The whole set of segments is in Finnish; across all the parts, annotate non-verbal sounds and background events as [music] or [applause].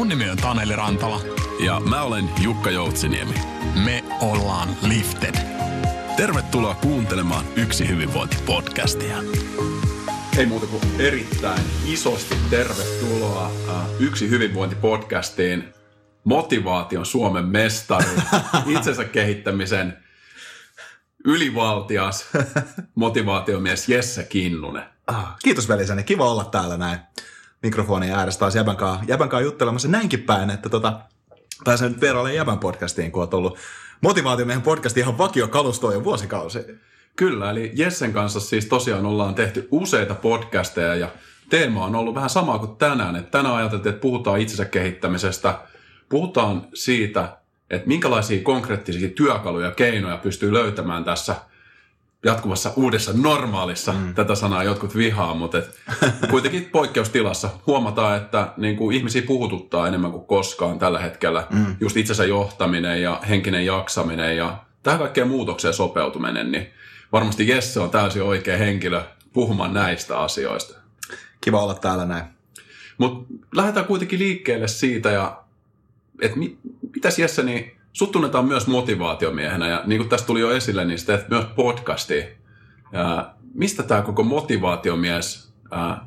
Mun nimi on Taneli Rantala. Ja mä olen Jukka Joutsiniemi. Me ollaan Lifted. Tervetuloa kuuntelemaan Yksi hyvinvointi-podcastia. Ei muuta kuin erittäin isosti tervetuloa äh, Yksi hyvinvointi-podcastiin. Motivaation Suomen mestari, [laughs] itsensä kehittämisen ylivaltias motivaatiomies Jesse Kinnunen. Ah, kiitos velisäni, kiva olla täällä näin mikrofonin ääressä taas Jäbän kanssa, Jäbän kanssa juttelemassa näinkin päin, että tota, pääsen nyt vieraalle Jäbän podcastiin, kun olet ollut motivaatiomiehen podcasti ihan vakiokalustoa jo vuosikausi. Kyllä, eli Jessen kanssa siis tosiaan ollaan tehty useita podcasteja ja teema on ollut vähän sama kuin tänään. Että tänään ajateltiin, että puhutaan itsensä kehittämisestä, puhutaan siitä, että minkälaisia konkreettisia työkaluja ja keinoja pystyy löytämään tässä jatkuvassa uudessa normaalissa. Mm. Tätä sanaa jotkut vihaa, mutta et kuitenkin poikkeustilassa huomataan, että niin kuin ihmisiä puhututtaa enemmän kuin koskaan tällä hetkellä. Mm. Just itsensä johtaminen ja henkinen jaksaminen ja tähän kaikkeen muutokseen sopeutuminen, niin varmasti Jesse on täysin oikea henkilö puhumaan näistä asioista. Kiva olla täällä näin. Mutta lähdetään kuitenkin liikkeelle siitä, ja, että mi, mitäs Jesse, niin sut tunnetaan myös motivaatiomiehenä, ja niin kuin tästä tuli jo esille, niin teet myös podcastia. Ja mistä tämä koko motivaatiomies ää,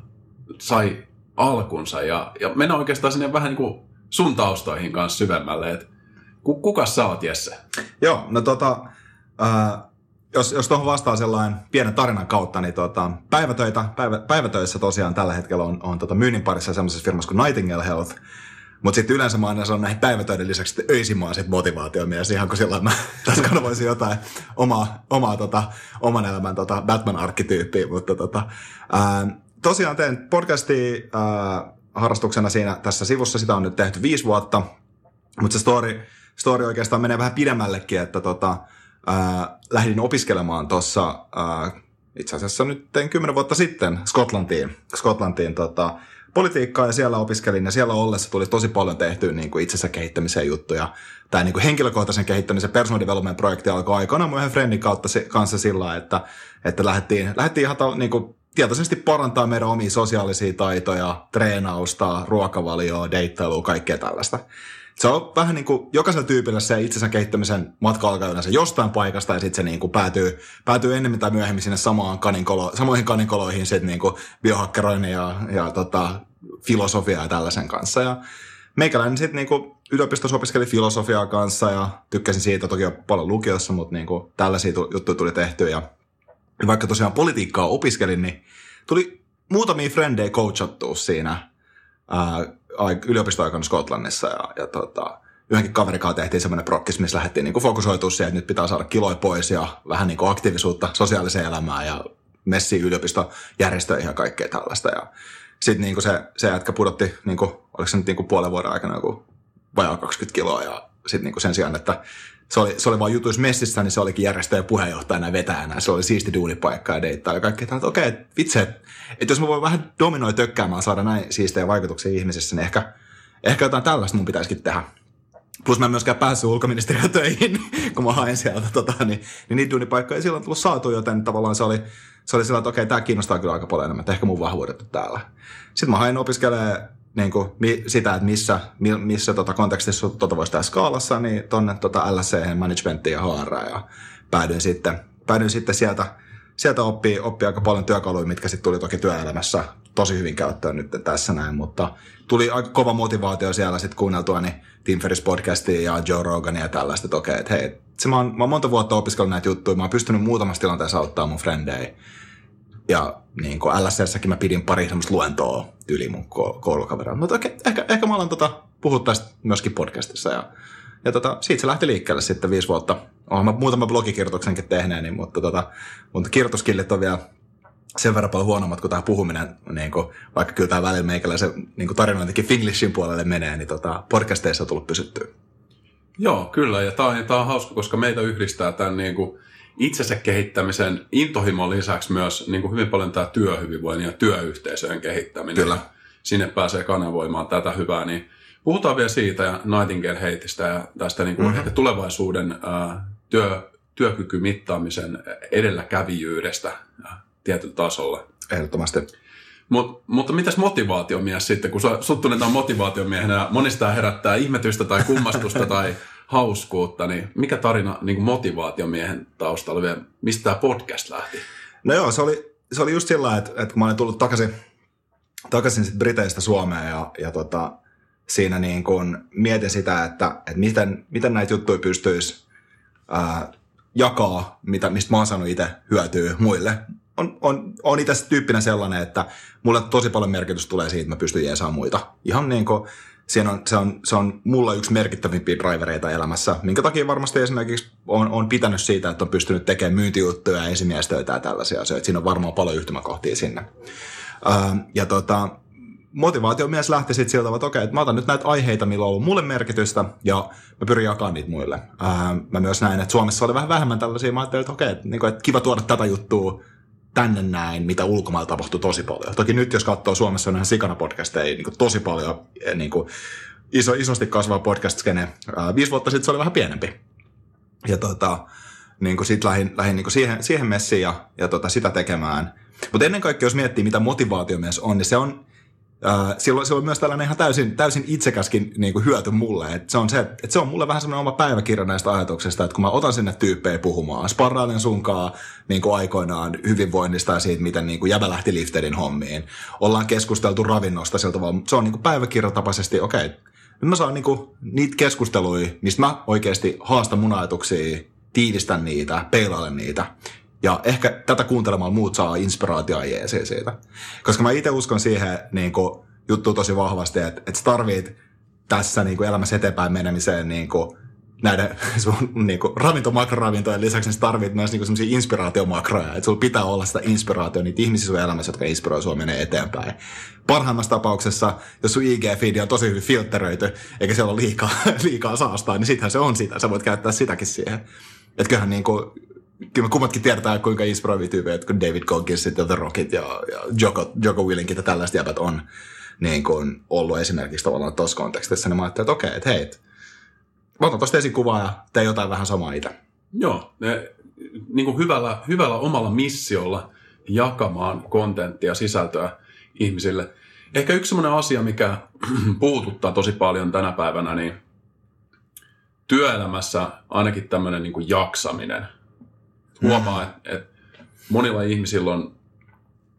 sai alkunsa, ja, ja mennään oikeastaan sinne vähän niin kuin sun taustoihin kanssa syvemmälle, että kuka sä oot, Jesse? Joo, no tota, ää, jos, jos tuohon vastaa sellainen pienen tarinan kautta, niin tota, päivätöitä, päivä, päivätöissä tosiaan tällä hetkellä on, on tota myynnin parissa sellaisessa firmassa kuin Nightingale Health. Mutta sitten yleensä mä aina sanon näihin päivätöiden lisäksi, että öisin mä sit motivaatiomies, ihan kun silloin mä [laughs] tässä kanavoisin jotain omaa, omaa tota, oman elämän tota Batman-arkkityyppiä. Mutta tota, ää, tosiaan teen podcastia ää, harrastuksena siinä tässä sivussa, sitä on nyt tehty viisi vuotta, mutta se story, story oikeastaan menee vähän pidemmällekin, että tota, ää, lähdin opiskelemaan tuossa itse asiassa nyt tein kymmenen vuotta sitten Skotlantiin, Skotlantiin tota, politiikkaa ja siellä opiskelin ja siellä ollessa tuli tosi paljon tehtyä niin kuin itsensä kehittämisen juttuja. Tämä niin kuin henkilökohtaisen kehittämisen personal development projekti alkoi aikoinaan mun yhden friendin kautta kanssa sillä, että, että lähdettiin, lähdettiin ihan niin kuin tietoisesti parantaa meidän omia sosiaalisia taitoja, treenausta, ruokavalioa, deittailua, kaikkea tällaista se on vähän niin kuin jokaisella tyypillä se itsensä kehittämisen matka alkaa yleensä jostain paikasta ja sitten se niin kuin päätyy, päätyy ennemmin tai myöhemmin sinne samaan kaninkolo, samoihin kaninkoloihin sitten niin biohakkeroinnin ja, ja tota, filosofia ja tällaisen kanssa. Ja meikäläinen sitten niin yliopistossa opiskeli filosofiaa kanssa ja tykkäsin siitä toki jo paljon lukiossa, mutta niin kuin tällaisia juttuja tuli tehtyä ja vaikka tosiaan politiikkaa opiskelin, niin tuli muutamia frendejä coachattua siinä ää, yliopistoaikana Skotlannissa ja, ja tota, yhdenkin kaverikaan tehtiin semmoinen prokkis, missä lähdettiin niin fokusoitua siihen, että nyt pitää saada kiloja pois ja vähän niin aktiivisuutta sosiaaliseen elämään ja messiin yliopistojärjestöihin ja kaikkea tällaista. Ja sitten niin se, se jätkä pudotti, niin kuin, oliko se nyt niin puolen vuoden aikana joku vajaa 20 kiloa ja sitten niin sen sijaan, että se oli, se oli vaan jutuissa messissä, niin se olikin järjestäjä puheenjohtajana ja vetäjänä. Se oli siisti duunipaikka ja deittaa ja kaikkea. Että okei, okay, vitsi, että, jos mä voin vähän dominoi tökkäämään saada näin siistejä vaikutuksia ihmisissä, niin ehkä, ehkä jotain tällaista mun pitäisikin tehdä. Plus mä en myöskään päässyt ulkoministeriön töihin, kun mä hain sieltä, tota, niin, niin niitä duunipaikkoja ei silloin tullut saatu, joten tavallaan se oli, se oli sillä, että okei, okay, tämä kiinnostaa kyllä aika paljon enemmän, että ehkä mun vahvuudet on täällä. Sitten mä hain opiskelemaan niin kuin, sitä, että missä, missä tota kontekstissa tota voisi tehdä skaalassa, niin tuonne tota LSC, managementtiin ja HR, ja päädyin sitten, päädyin sitten sieltä, sieltä oppii, oppii aika paljon työkaluja, mitkä sitten tuli toki työelämässä tosi hyvin käyttöön nyt tässä näin, mutta tuli aika kova motivaatio siellä sitten kuunneltua niin Tim Ferris podcastia ja Joe Rogania ja tällaista, että okei, että hei, se mä oon, mä oon monta vuotta opiskellut näitä juttuja, mä oon pystynyt muutamassa tilanteessa auttaa mun frendejä, ja niin kuin LSSsäkin mä pidin pari semmoista luentoa yli mun koulukaverilla. Mutta okay, ehkä, ehkä mä alan tota, puhua tästä myöskin podcastissa. Ja, ja tota, siitä se lähti liikkeelle sitten viisi vuotta. Olen mä muutama blogikirjoituksenkin tehneeni, mutta, tota, mutta kirjoituskillit on vielä sen verran paljon huonommat kuin tämä puhuminen, niin kuin, vaikka kyllä tämä välillä meikäläisen niin tarinointikin Finglishin puolelle menee, niin tota, podcasteissa on tullut pysyttyä. Joo, kyllä, ja tämä on, tämä on hauska, koska meitä yhdistää tämän niin kuin, itsensä kehittämisen intohimon lisäksi myös niin kuin hyvin paljon tämä työhyvinvoinnin ja työyhteisöjen kehittäminen. Kyllä. Sinne pääsee kanavoimaan tätä hyvää, niin puhutaan vielä siitä ja Nightingale heitistä ja tästä niin kuin mm-hmm. tulevaisuuden ää, työ, työkykymittaamisen edelläkävijyydestä tietyllä tasolla. Ehdottomasti. Mut, mutta mitäs motivaatiomies sitten, kun sua- sut tunnetaan motivaatiomiehenä ja monista herättää ihmetystä tai kummastusta tai hauskuutta, niin mikä tarina niin kuin motivaatiomiehen taustalla vielä, mistä tämä podcast lähti? No joo, se oli, se oli just sillä, että, että kun mä olin tullut takaisin, takaisin sit Briteistä Suomeen ja, ja tota, siinä niin kun mietin sitä, että, että miten, miten näitä juttuja pystyisi ää, jakaa, mitä, mistä mä oon saanut itse hyötyä muille. On, on, on itse tyyppinen sellainen, että mulle tosi paljon merkitystä tulee siitä, että mä pystyn jeesaamaan muita. Ihan niin kuin, siinä on, se, on, se on mulla yksi merkittävimpiä drivereita elämässä, minkä takia varmasti esimerkiksi on, on pitänyt siitä, että on pystynyt tekemään myyntijuttuja ja esimiestöitä ja tällaisia asioita. Siinä on varmaan paljon yhtymäkohtia sinne. Ää, ja tota, motivaatiomies lähti sitten siltä, että okei, että mä otan nyt näitä aiheita, millä on ollut mulle merkitystä, ja mä pyrin jakamaan niitä muille. Ää, mä myös näin, että Suomessa oli vähän vähemmän tällaisia, mä ajattelin, että okei, että, niin kuin, että kiva tuoda tätä juttua tänne näin, mitä ulkomailla tapahtuu tosi paljon. Toki nyt, jos katsoo Suomessa on ihan sikana podcasteja, niin kuin tosi paljon eh, niin kuin iso, isosti kasvava podcast skene. Viisi vuotta sitten se oli vähän pienempi. Ja tota, niin kuin sit lähdin, niin kuin siihen, siihen messiin ja, ja tota, sitä tekemään. Mutta ennen kaikkea, jos miettii, mitä motivaatiomies on, niin se on, äh, silloin, on myös tällainen ihan täysin, täysin itsekäskin niin kuin hyöty mulle. Et se, on se, että se on mulle vähän semmoinen oma päiväkirja näistä ajatuksista, että kun mä otan sinne tyyppejä puhumaan, sparrailen sunkaan niin kuin aikoinaan hyvinvoinnista ja siitä, miten niin kuin lähti lifterin hommiin. Ollaan keskusteltu ravinnosta siltä vaan, se on niin kuin päiväkirjatapaisesti, okei, okay, mä saan niin kuin niitä keskusteluja, mistä mä oikeasti haastan mun ajatuksia, tiivistän niitä, peilailen niitä. Ja ehkä tätä kuuntelemalla muut saa inspiraatioa jeesiä siitä. Koska mä itse uskon siihen niin kuin, juttuun tosi vahvasti, että, että sä tarvit tässä niin kuin, elämässä eteenpäin menemiseen niin kuin, näiden [laughs] sun niin kuin, ravintomakroravintojen lisäksi, niin tarvit myös niin semmoisia inspiraatiomakroja. Että sulla pitää olla sitä inspiraatiota, niitä ihmisiä sun elämässä, jotka inspiroi sua menee eteenpäin. Parhaimmassa tapauksessa, jos sun IG-feedi on tosi hyvin filtteröity, eikä siellä ole liikaa, [laughs] liikaa saastaa, niin sittenhän se on sitä. Sä voit käyttää sitäkin siihen. Että kyllähän niin kuin, kyllä me kummatkin tiedetään, kuinka inspiroivia tyyppejä, kun David Gogginsit ja The Rockit ja, ja Joko, Joko Willinkit ja tällaiset jäbät on niin kuin ollut esimerkiksi tavallaan tuossa kontekstissa, niin mä ajattelin, että okei, että hei, mä otan tuosta esikuvaa ja teen jotain vähän samaa itse. Joo, ne, niin kuin hyvällä, hyvällä omalla missiolla jakamaan kontenttia, sisältöä ihmisille. Ehkä yksi sellainen asia, mikä [clears throat] puhututtaa tosi paljon tänä päivänä, niin työelämässä ainakin tämmöinen niin kuin jaksaminen. Huomaa, että, että monilla ihmisillä on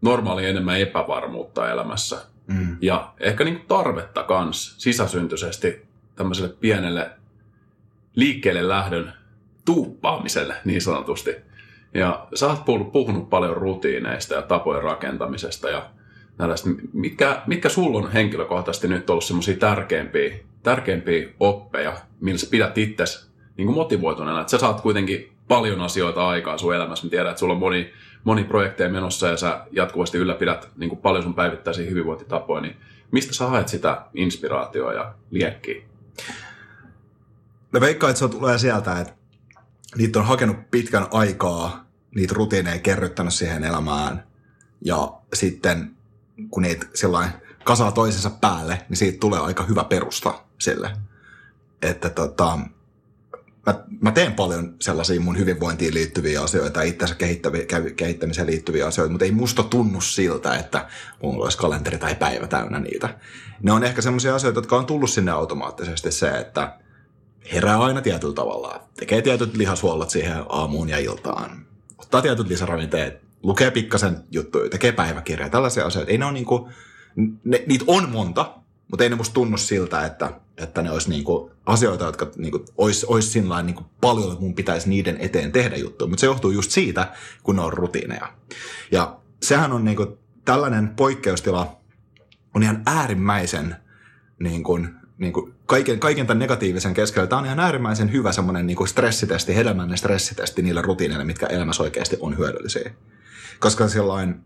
normaali enemmän epävarmuutta elämässä. Mm. Ja ehkä niin kuin tarvetta kans sisäsyntyisesti tämmöiselle pienelle liikkeelle lähdön tuuppaamiselle niin sanotusti. Ja sä oot puhunut, puhunut paljon rutiineista ja tapojen rakentamisesta ja tällaista. Mitkä, mitkä sulla on henkilökohtaisesti nyt ollut semmoisia tärkeimpiä, tärkeimpiä oppeja, millä sä pidät itsesi niin motivoituneena? Että sä saat kuitenkin paljon asioita aikaan sun elämässä. Mä tiedän, että sulla on moni, moni projekteja menossa ja sä jatkuvasti ylläpidät niin kuin paljon sun päivittäisiä hyvinvointitapoja. Niin mistä sä haet sitä inspiraatioa ja liekkiä? Mä veikkaan, että se tulee sieltä, että niitä on hakenut pitkän aikaa, niitä rutiineja kerryttänyt siihen elämään. Ja sitten kun niitä sellainen kasaa toisensa päälle, niin siitä tulee aika hyvä perusta sille. Että tota, mä, mä teen paljon sellaisia mun hyvinvointiin liittyviä asioita, itsensä kehittämiseen liittyviä asioita, mutta ei musta tunnu siltä, että mulla olisi kalenteri tai päivä täynnä niitä. Ne on ehkä sellaisia asioita, jotka on tullut sinne automaattisesti se, että herää aina tietyllä tavalla. Tekee tietyt lihasuolat siihen aamuun ja iltaan. Ottaa tietyt lisäravinteet, lukee pikkasen juttuja, tekee päiväkirjaa, tällaisia asioita. Ei ne ole niinku, ne, niitä on monta, mutta ei ne musta tunnu siltä, että, että ne olisi niinku asioita, jotka niinku olisi, olisi sillä niinku paljon, että mun pitäisi niiden eteen tehdä juttuja. Mutta se johtuu just siitä, kun ne on rutiineja. Ja sehän on niinku, tällainen poikkeustila on ihan äärimmäisen niin kuin, niin kuin kaiken, kaiken tämän negatiivisen keskellä. Tämä on ihan äärimmäisen hyvä semmoinen niin kuin stressitesti, hedelmällinen stressitesti niille rutiineille, mitkä elämässä oikeasti on hyödyllisiä. Koska sellainen,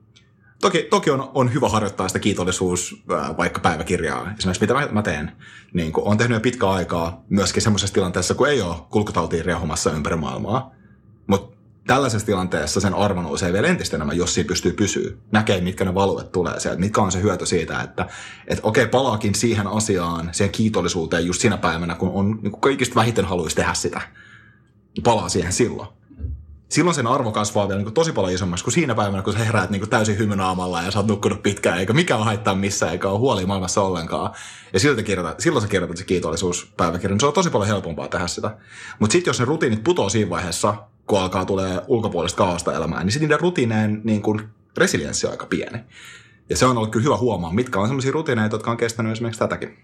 toki, toki on, on hyvä harjoittaa sitä kiitollisuus, ää, vaikka päiväkirjaa, esimerkiksi mitä mä, mä teen. Niin kuin, on tehnyt jo pitkä aikaa myöskin semmoisessa tilanteessa, kun ei ole kulkutautiin riehumassa ympäri maailmaa. Mutta tällaisessa tilanteessa sen arvo nousee vielä entistä enemmän, jos siinä pystyy pysyä. Näkee, mitkä ne valuet tulee sieltä, mitkä on se hyöty siitä, että et okei, palaakin siihen asiaan, siihen kiitollisuuteen just siinä päivänä, kun on niin kuin kaikista vähiten haluaisi tehdä sitä. Palaa siihen silloin. Silloin sen arvo kasvaa vielä niin tosi paljon isommaksi kuin siinä päivänä, kun sä heräät niin täysin hymynaamalla ja sä oot nukkunut pitkään, eikä mikään haittaa missään, eikä ole huoli maailmassa ollenkaan. Ja siltä kirjoitat, silloin sä kirjoitat se kiitollisuuspäiväkirja, niin se on tosi paljon helpompaa tehdä sitä. Mutta sitten jos ne rutiinit putoo siinä vaiheessa, kun alkaa tulee ulkopuolista kaosta elämään, niin sitten niiden rutiineen niin kuin resilienssi on aika pieni. Ja se on ollut kyllä hyvä huomaa, mitkä on sellaisia rutiineita, jotka on kestänyt esimerkiksi tätäkin.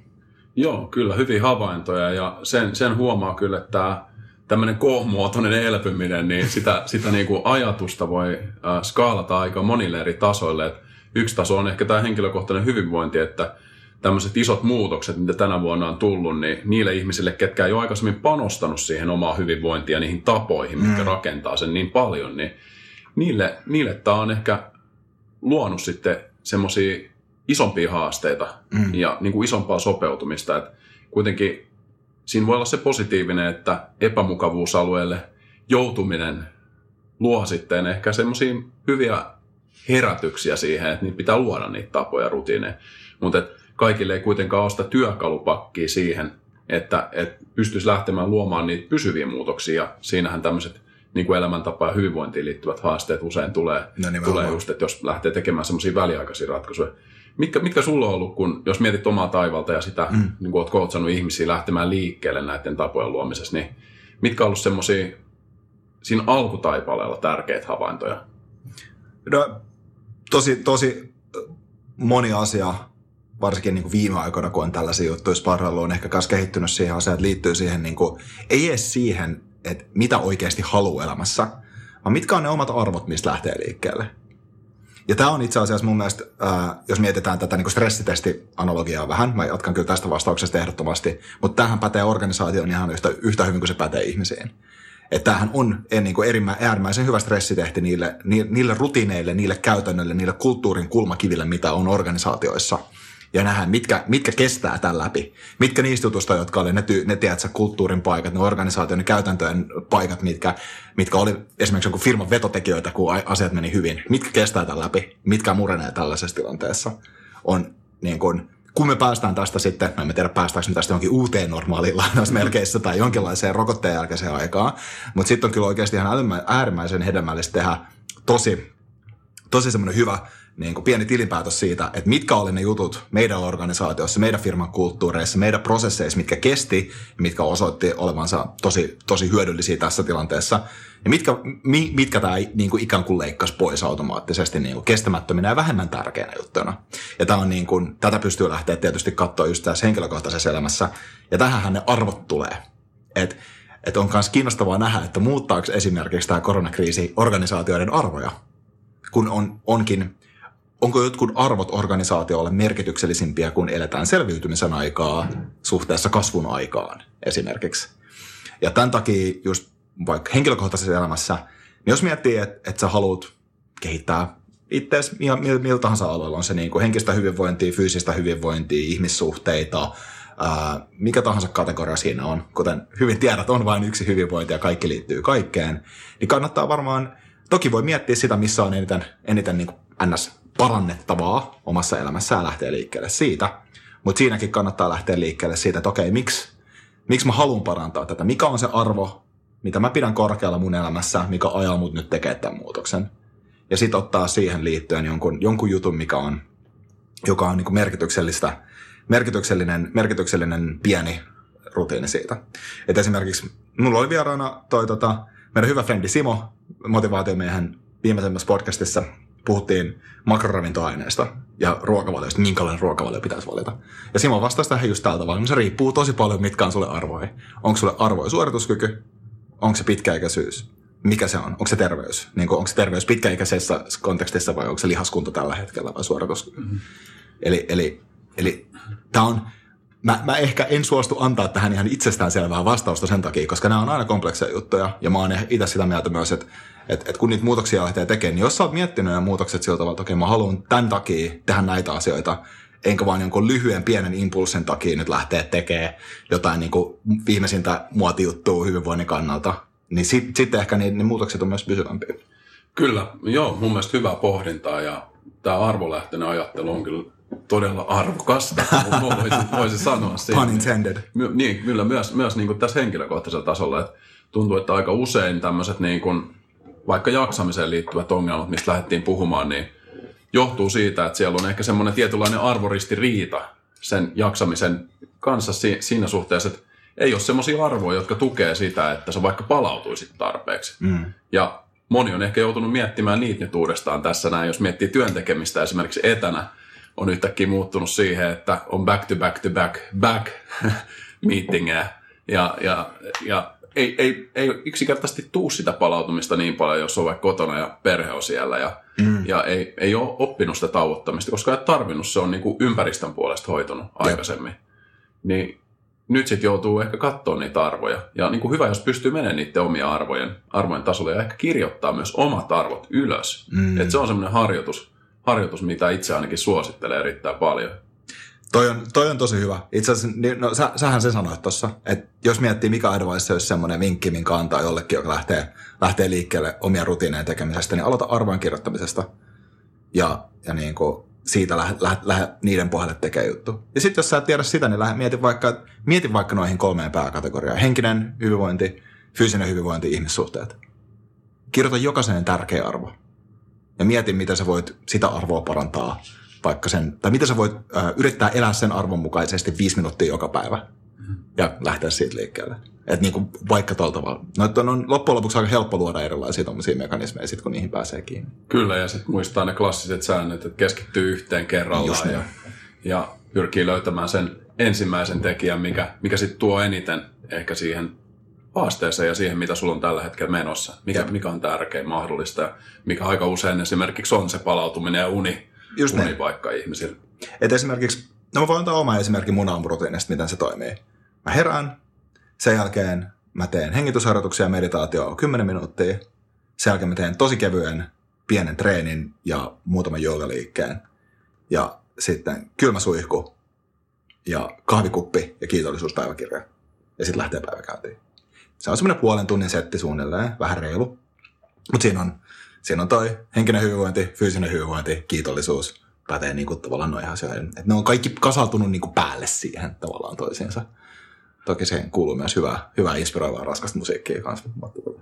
Joo, kyllä, hyviä havaintoja ja sen, sen huomaa kyllä, että tämä tämmöinen kohmuotoinen elpyminen, niin sitä, sitä niin kuin ajatusta voi äh, skaalata aika monille eri tasoille. Et yksi taso on ehkä tämä henkilökohtainen hyvinvointi, että tämmöiset isot muutokset, mitä tänä vuonna on tullut, niin niille ihmisille, ketkä ei ole aikaisemmin panostanut siihen omaan hyvinvointiin ja niihin tapoihin, mitkä mm. rakentaa sen niin paljon, niin niille, niille tämä on ehkä luonut sitten semmoisia isompia haasteita mm. ja niin kuin isompaa sopeutumista. että kuitenkin siinä voi olla se positiivinen, että epämukavuusalueelle joutuminen luo sitten ehkä semmoisia hyviä herätyksiä siihen, että niitä pitää luoda niitä tapoja, rutiineja. Mutta kaikille ei kuitenkaan ole sitä työkalupakkia siihen, että, että pystyisi lähtemään luomaan niitä pysyviä muutoksia. Siinähän tämmöiset niin kuin elämäntapa ja hyvinvointiin liittyvät haasteet usein tulee, no tulee just, että jos lähtee tekemään semmoisia väliaikaisia ratkaisuja. Mitkä, mitkä sulla on ollut, kun jos mietit omaa taivalta ja sitä, mm. niin kuin olet ihmisiä lähtemään liikkeelle näiden tapojen luomisessa, niin mitkä on ollut semmoisia siinä alkutaipaleella tärkeitä havaintoja? No, tosi, tosi moni asia, varsinkin niin kuin viime aikoina, kun on tällaisia juttuja sparrailu, on ehkä myös kehittynyt siihen asiaan, että liittyy siihen, niin kuin, ei edes siihen, että mitä oikeasti haluaa elämässä, vaan mitkä on ne omat arvot, mistä lähtee liikkeelle. Ja tämä on itse asiassa mun mielestä, äh, jos mietitään tätä niin stressitesti-analogiaa vähän, mä jatkan kyllä tästä vastauksesta ehdottomasti, mutta tähän pätee organisaation ihan yhtä, yhtä hyvin kuin se pätee ihmisiin. Että tämähän on niin kuin erimä, äärimmäisen hyvä stressitehti niille, niille rutiineille, niille käytännöille, niille kulttuurin kulmakiville, mitä on organisaatioissa – ja nähdään, mitkä, mitkä kestää tämän läpi. Mitkä niistä jutusta, jotka oli ne, ty, ne tiedätkö, kulttuurin paikat, ne organisaation, ne käytäntöjen paikat, mitkä, mitkä oli esimerkiksi jonkun firman vetotekijöitä, kun asiat meni hyvin. Mitkä kestää tämän läpi, mitkä murenee tällaisessa tilanteessa. On niin kuin, kun me päästään tästä sitten, mä en tiedä päästäänkö me tästä jonkin uuteen normaaliin lainausmerkeissä tai jonkinlaiseen rokotteen jälkeiseen aikaan, mutta sitten on kyllä oikeasti ihan äärimmäisen hedelmällistä tehdä tosi, tosi semmoinen hyvä niin kuin pieni tilinpäätös siitä, että mitkä oli ne jutut meidän organisaatiossa, meidän firman kulttuureissa, meidän prosesseissa, mitkä kesti ja mitkä osoitti olevansa tosi, tosi hyödyllisiä tässä tilanteessa. Ja mitkä, mi, mitkä tämä niin kuin ikään kuin leikkasi pois automaattisesti niin kuin kestämättöminä ja vähemmän tärkeänä juttuna. Ja tämä on niin kuin, tätä pystyy lähteä tietysti katsoa just tässä henkilökohtaisessa elämässä. Ja tähän ne arvot tulee. Että et on myös kiinnostavaa nähdä, että muuttaako esimerkiksi tämä koronakriisi organisaatioiden arvoja, kun on, onkin onko jotkut arvot organisaatiolle merkityksellisimpiä, kun eletään selviytymisen aikaa suhteessa kasvun aikaan esimerkiksi. Ja tämän takia just vaikka henkilökohtaisessa elämässä, niin jos miettii, että, että sä haluat kehittää itseäsi ja millä tahansa alueella, on se niin kuin henkistä hyvinvointia, fyysistä hyvinvointia, ihmissuhteita, ää, mikä tahansa kategoria siinä on, kuten hyvin tiedät, on vain yksi hyvinvointi ja kaikki liittyy kaikkeen, niin kannattaa varmaan, toki voi miettiä sitä, missä on eniten, eniten niin kuin ns parannettavaa omassa elämässään lähteä liikkeelle siitä. Mutta siinäkin kannattaa lähteä liikkeelle siitä, että okei, miksi, miksi mä haluan parantaa tätä? Mikä on se arvo, mitä mä pidän korkealla mun elämässä, mikä ajaa mut nyt tekemään tämän muutoksen? Ja sitten ottaa siihen liittyen jonkun, jonkun jutun, mikä on, joka on niin merkityksellistä, merkityksellinen, merkityksellinen pieni rutiini siitä. Et esimerkiksi mulla oli vieraana toi tota, meidän hyvä frendi Simo, motivaatiomiehen viimeisemmässä podcastissa puhuttiin makroravintoaineista ja ruokavalioista, minkälainen ruokavalio pitäisi valita. Ja Simo vastasi tähän just tältä vaan, se riippuu tosi paljon, mitkä on sulle arvoja. Onko sulle arvoja suorituskyky, onko se pitkäikäisyys, mikä se on, onko se terveys, niin onko se terveys pitkäikäisessä kontekstissa vai onko se lihaskunto tällä hetkellä vai suorituskyky. Mm-hmm. Eli, eli, eli tämä on, mä, mä ehkä en suostu antaa tähän ihan itsestäänselvää vastausta sen takia, koska nämä on aina komplekseja juttuja ja mä oon itse sitä mieltä myös, että että et kun niitä muutoksia lähtee tekemään, niin jos sä oot miettinyt nämä muutokset sillä tavalla, että okei, mä haluan tämän takia tehdä näitä asioita, enkä vaan jonkun lyhyen pienen impulssin takia nyt lähteä tekemään jotain niin kuin viimeisintä muotijuttua hyvinvoinnin kannalta, niin sitten sit ehkä ne, ne muutokset on myös pysyvämpiä. Kyllä, joo, mun mielestä hyvää pohdintaa ja tämä arvolähtöinen ajattelu on kyllä todella arvokasta, voisin, [laughs] voisin sanoa. Siitä. Pun intended. My, niin, kyllä myös, myös niin kuin tässä henkilökohtaisella tasolla, että tuntuu, että aika usein tämmöiset niin kuin vaikka jaksamiseen liittyvät ongelmat, mistä lähdettiin puhumaan, niin johtuu siitä, että siellä on ehkä semmoinen tietynlainen arvoristiriita sen jaksamisen kanssa si- siinä suhteessa, että ei ole semmoisia arvoja, jotka tukee sitä, että sä vaikka palautuisit tarpeeksi. Mm. Ja moni on ehkä joutunut miettimään niitä nyt uudestaan tässä näin, jos miettii työntekemistä esimerkiksi etänä, on yhtäkkiä muuttunut siihen, että on back to back to back back [laughs] meetingeä ja, ja, ja ei, ei, ei yksinkertaisesti tuu sitä palautumista niin paljon, jos on vaikka kotona ja perhe on siellä ja, mm. ja ei, ei ole oppinut sitä tauottamista, koska ei tarvinnut, se on niin kuin ympäristön puolesta hoitunut aikaisemmin. Niin nyt sitten joutuu ehkä katsoa niitä arvoja. Ja niin kuin hyvä, jos pystyy menemään niiden omia arvojen, arvojen tasolle ja ehkä kirjoittaa myös omat arvot ylös. Mm. Et se on semmoinen harjoitus, harjoitus, mitä itse ainakin suosittelen erittäin paljon. Toi on, toi on tosi hyvä. Itse asiassa, niin, no, sä, sähän se sanoit tuossa, että jos miettii mikä advice olisi semmoinen vinkki, minkä antaa jollekin, joka lähtee, lähtee liikkeelle omia rutiineja tekemisestä, niin aloita arvojen kirjoittamisesta. Ja, ja niin kuin siitä lähde, lähde, lähde niiden pohjalle tekemään juttu. Ja sitten jos sä et tiedä sitä, niin lähde, mieti, vaikka, mieti vaikka noihin kolmeen pääkategoriaan. Henkinen hyvinvointi, fyysinen hyvinvointi, ihmissuhteet. Kirjoita jokaisen tärkeä arvo. Ja mieti, miten sä voit sitä arvoa parantaa vaikka sen, tai miten sä voit äh, yrittää elää sen arvon mukaisesti viisi minuuttia joka päivä ja lähteä siitä liikkeelle. Että niin kuin vaikka tuolla tavalla. No, että on loppujen lopuksi aika helppo luoda erilaisia tuommoisia mekanismeja, sit, kun niihin pääsee kiinni. Kyllä, ja sitten muistaa ne klassiset säännöt, että keskittyy yhteen kerrallaan ja, ja pyrkii löytämään sen ensimmäisen tekijän, mikä, mikä sitten tuo eniten ehkä siihen haasteeseen ja siihen, mitä sulla on tällä hetkellä menossa. Mikä, mikä on tärkein mahdollista ja mikä aika usein esimerkiksi on se palautuminen ja uni, Just unipaikka niin. ihmisille. Et esimerkiksi, no mä voin antaa oma esimerkki mun aamurutiinista, miten se toimii. Mä herään, sen jälkeen mä teen hengitysharjoituksia ja meditaatioa 10 minuuttia. Sen jälkeen mä teen tosi kevyen pienen treenin ja muutaman joogaliikkeen. Ja sitten kylmä suihku ja kahvikuppi ja kiitollisuuspäiväkirja. Ja sitten lähtee päiväkäyntiin. Se on semmoinen puolen tunnin setti suunnilleen, vähän reilu. Mutta siinä on, siinä on toi henkinen hyvinvointi, fyysinen hyvinvointi, kiitollisuus. Pätee niinku tavallaan noihin asioihin. Et ne on kaikki kasautunut niinku päälle siihen tavallaan toisiinsa. Toki siihen kuuluu myös hyvää, hyvää inspiroivaa raskasta musiikkia kanssa. Tota.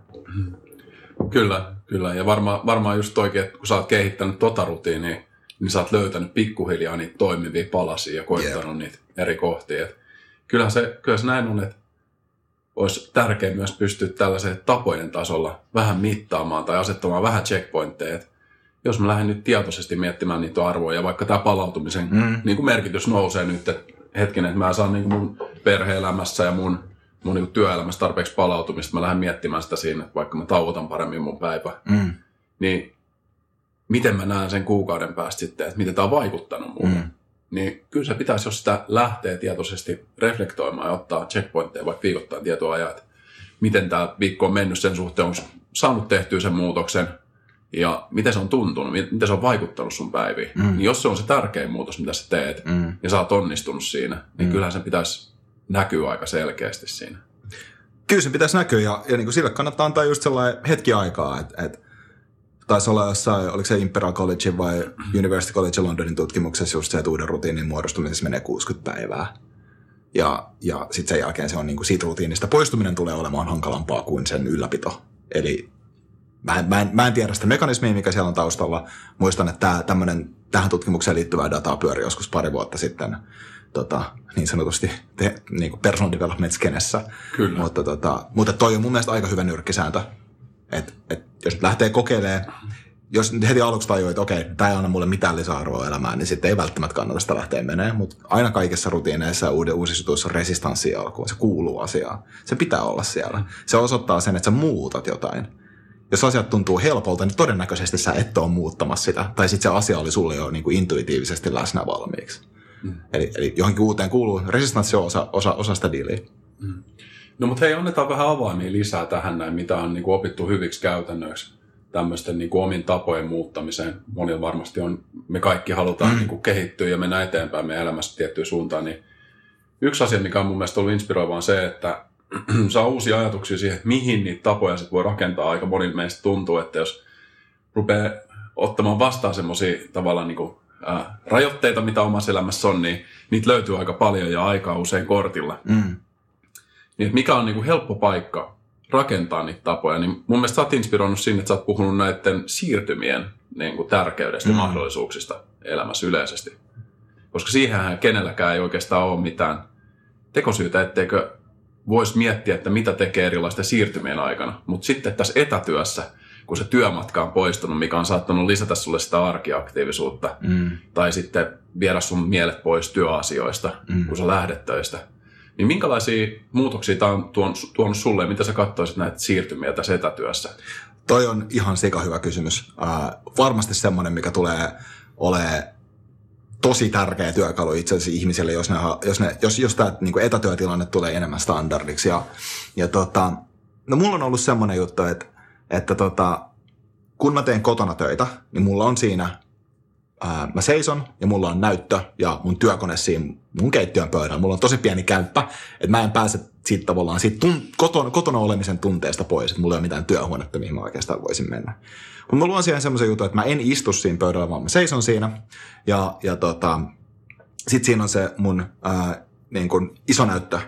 Kyllä, kyllä. Ja varmaan varma just toikin, että kun sä oot kehittänyt tota rutiinia, niin sä oot löytänyt pikkuhiljaa niitä toimivia palasia ja koittanut yeah. niitä eri kohtia. Et kyllähän se, kyllä se näin on, että olisi tärkeää myös pystyä tällaisen tapojen tasolla vähän mittaamaan tai asettamaan vähän checkpointteja. Jos mä lähden nyt tietoisesti miettimään niitä arvoja, ja vaikka tämä palautumisen mm. niin kuin merkitys nousee nyt, että hetkinen, että mä saan niin kuin mun perhe-elämässä ja mun, mun niin työelämässä tarpeeksi palautumista, mä lähden miettimään sitä siinä, että vaikka mä tauotan paremmin mun päivä, mm. niin miten mä näen sen kuukauden päästä sitten, että miten tämä on vaikuttanut muuhun. Mm. Niin kyllä se pitäisi, jos sitä lähtee tietoisesti reflektoimaan ja ottaa checkpointteja vaikka viikoittain tietoa ajaa, että miten tämä viikko on mennyt sen suhteen, onko saanut tehtyä sen muutoksen, ja miten se on tuntunut, miten se on vaikuttanut sun päiviin. Mm. Niin jos se on se tärkein muutos, mitä sä teet, mm. ja sä oot onnistunut siinä, niin mm. kyllähän sen pitäisi näkyä aika selkeästi siinä. Kyllä se pitäisi näkyä, ja, ja niin kuin sille kannattaa antaa just sellainen hetki aikaa, että, että taisi olla jossain, oliko se Imperial College vai University College Londonin tutkimuksessa just se, että uuden rutiinin muodostumisessa menee 60 päivää. Ja, ja sitten sen jälkeen se on niin kuin siitä rutiinista poistuminen tulee olemaan hankalampaa kuin sen ylläpito. Eli Mä en, mä, en, mä en tiedä sitä mekanismia, mikä siellä on taustalla. Muistan, että tää, tämmönen, tähän tutkimukseen liittyvää dataa pyöri joskus pari vuotta sitten tota, niin sanotusti te, niin kuin personal development skenessä. Kyllä. Mutta, tota, mutta toi on mun mielestä aika hyvä nyrkkisääntö. Et, et, jos nyt lähtee kokeilemaan, jos heti aluksi tajuu, että okei, tämä ei anna mulle mitään lisäarvoa elämään, niin sitten ei välttämättä kannata sitä lähteä menemään. Mutta aina kaikissa rutiineissa ja uusissa jutuissa on resistanssi alkuun. Se kuuluu asiaan. Se pitää olla siellä. Se osoittaa sen, että sä muutat jotain jos asiat tuntuu helpolta, niin todennäköisesti sä et ole muuttamassa sitä. Tai sitten se asia oli sulle jo niin kuin intuitiivisesti läsnä valmiiksi. Mm. Eli, eli johonkin uuteen kuuluu, resistanssi on osa, osa, osa sitä diiliä. Mm. No mutta hei, annetaan vähän avaimia lisää tähän näin, mitä on niin kuin opittu hyviksi käytännöiksi tämmöisten niin kuin omin tapojen muuttamiseen. Monilla varmasti on, me kaikki halutaan mm. niin kuin kehittyä ja mennä eteenpäin meidän elämässä tiettyyn suuntaan, niin yksi asia, mikä on mun mielestä ollut inspiroivaa on se, että [clears throat] saa uusia ajatuksia siihen, että mihin niitä tapoja sit voi rakentaa. Aika monille meistä tuntuu, että jos rupeaa ottamaan vastaan semmoisia tavallaan niin kuin, ää, rajoitteita, mitä omassa elämässä on, niin niitä löytyy aika paljon ja aikaa usein kortilla. Mm. Niin, mikä on niin kuin helppo paikka rakentaa niitä tapoja, niin mun mielestä sä oot inspiroinut sinne, että sä oot puhunut näiden siirtymien niin kuin tärkeydestä ja mahdollisuuksista elämässä yleisesti. Koska siihenhän kenelläkään ei oikeastaan ole mitään tekosyytä, etteikö voisi miettiä, että mitä tekee erilaisten siirtymien aikana. Mutta sitten tässä etätyössä, kun se työmatka on poistunut, mikä on saattanut lisätä sulle sitä arkiaktiivisuutta, mm. tai sitten viedä sun mielet pois työasioista, mm. kun sä lähdet töistä, niin minkälaisia muutoksia tämä on tuonut, tuonut sulle, mitä sä katsoisit näitä siirtymiä tässä etätyössä? Toi on ihan sika hyvä kysymys. Uh, varmasti semmoinen, mikä tulee olemaan tosi tärkeä työkalu itse asiassa ihmisille, jos, ne, jos, ne, jos, jos tämä niin etätyötilanne tulee enemmän standardiksi. Ja, ja tota, no mulla on ollut semmoinen juttu, että, että tota, kun mä teen kotona töitä, niin mulla on siinä, ää, mä seison ja mulla on näyttö ja mun työkone siinä mun keittiön pöydällä. Mulla on tosi pieni kämppä, että mä en pääse siitä tavallaan siitä tun, kotona, kotona olemisen tunteesta pois, että mulla ei ole mitään työhuonetta, mihin mä oikeastaan voisin mennä. Mutta mä luon siihen semmoisen jutun, että mä en istu siinä pöydällä, vaan mä seison siinä. Ja, ja tota, sitten siinä on se mun ää, niin kun iso näyttö,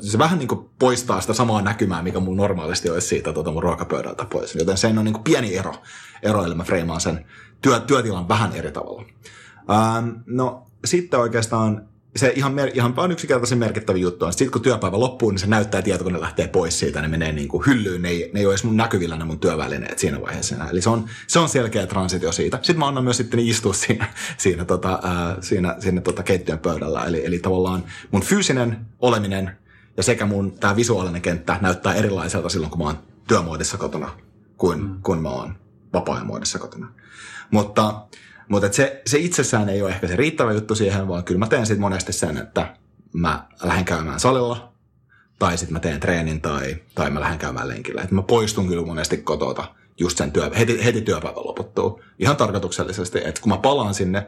se vähän niin kuin poistaa sitä samaa näkymää, mikä mun normaalisti olisi siitä tota mun ruokapöydältä pois. Joten se on niin kuin pieni ero, ero eli mä freimaan sen työ, työtilan vähän eri tavalla. Ähm, no sitten oikeastaan se ihan, mer- ihan vaan yksinkertaisen merkittävä juttu on, sitten kun työpäivä loppuu, niin se näyttää tietokone lähtee pois siitä, ne menee niin kuin hyllyyn, ne ei, ne ei ole edes mun näkyvillä ne mun työvälineet siinä vaiheessa enää. Eli se on, se on selkeä transitio siitä. Sitten mä annan myös sitten istua siinä, siinä, tota, ää, siinä, siinä tota keittiön pöydällä. Eli, eli tavallaan mun fyysinen oleminen ja sekä mun tämä visuaalinen kenttä näyttää erilaiselta silloin, kun mä oon työmuodissa kotona, kuin mm. kun mä oon vapaa-ajan muodissa kotona. Mutta mutta se, se itsessään ei ole ehkä se riittävä juttu siihen, vaan kyllä mä teen sitten monesti sen, että mä lähden käymään salilla, tai sitten mä teen treenin, tai, tai mä lähden käymään lenkillä. Et mä poistun kyllä monesti kotota just sen työ, heti, heti työpäivä loputtuu. Ihan tarkoituksellisesti, että kun mä palaan sinne,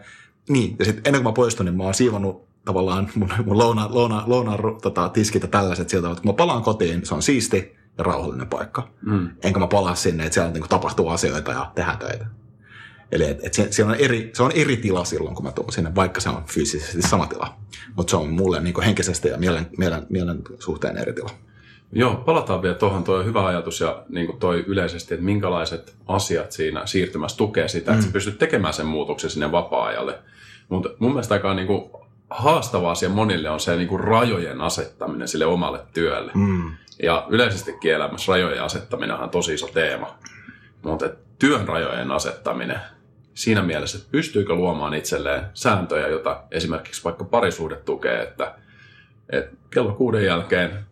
niin, ja sitten ennen kuin mä poistun, niin mä oon siivonnut tavallaan mun, mun louna, louna, louna tota, tiskit ja tällaiset siltä, että kun mä palaan kotiin, se on siisti ja rauhallinen paikka. Mm. Enkä mä palaa sinne, että siellä niin kuin, tapahtuu asioita ja tehdään töitä. Eli et, et se, se, on eri, se on eri tila silloin, kun mä tuun sinne, vaikka se on fyysisesti sama tila. Mutta se on mulle niin henkisesti ja mielen, mielen, mielen suhteen eri tila. Joo, palataan vielä tuohon. Tuo hyvä ajatus ja niin kuin toi yleisesti, että minkälaiset asiat siinä siirtymässä tukee sitä, mm. että sä pystyt tekemään sen muutoksen sinne vapaa-ajalle. Mutta mun mielestä aika niin kuin haastava asia monille on se niin kuin rajojen asettaminen sille omalle työlle. Mm. Ja yleisesti elämässä rajojen asettaminen on tosi iso teema. Mutta työn rajojen asettaminen siinä mielessä, että pystyykö luomaan itselleen sääntöjä, jota esimerkiksi vaikka parisuudet tukee, että, että kello kuuden jälkeen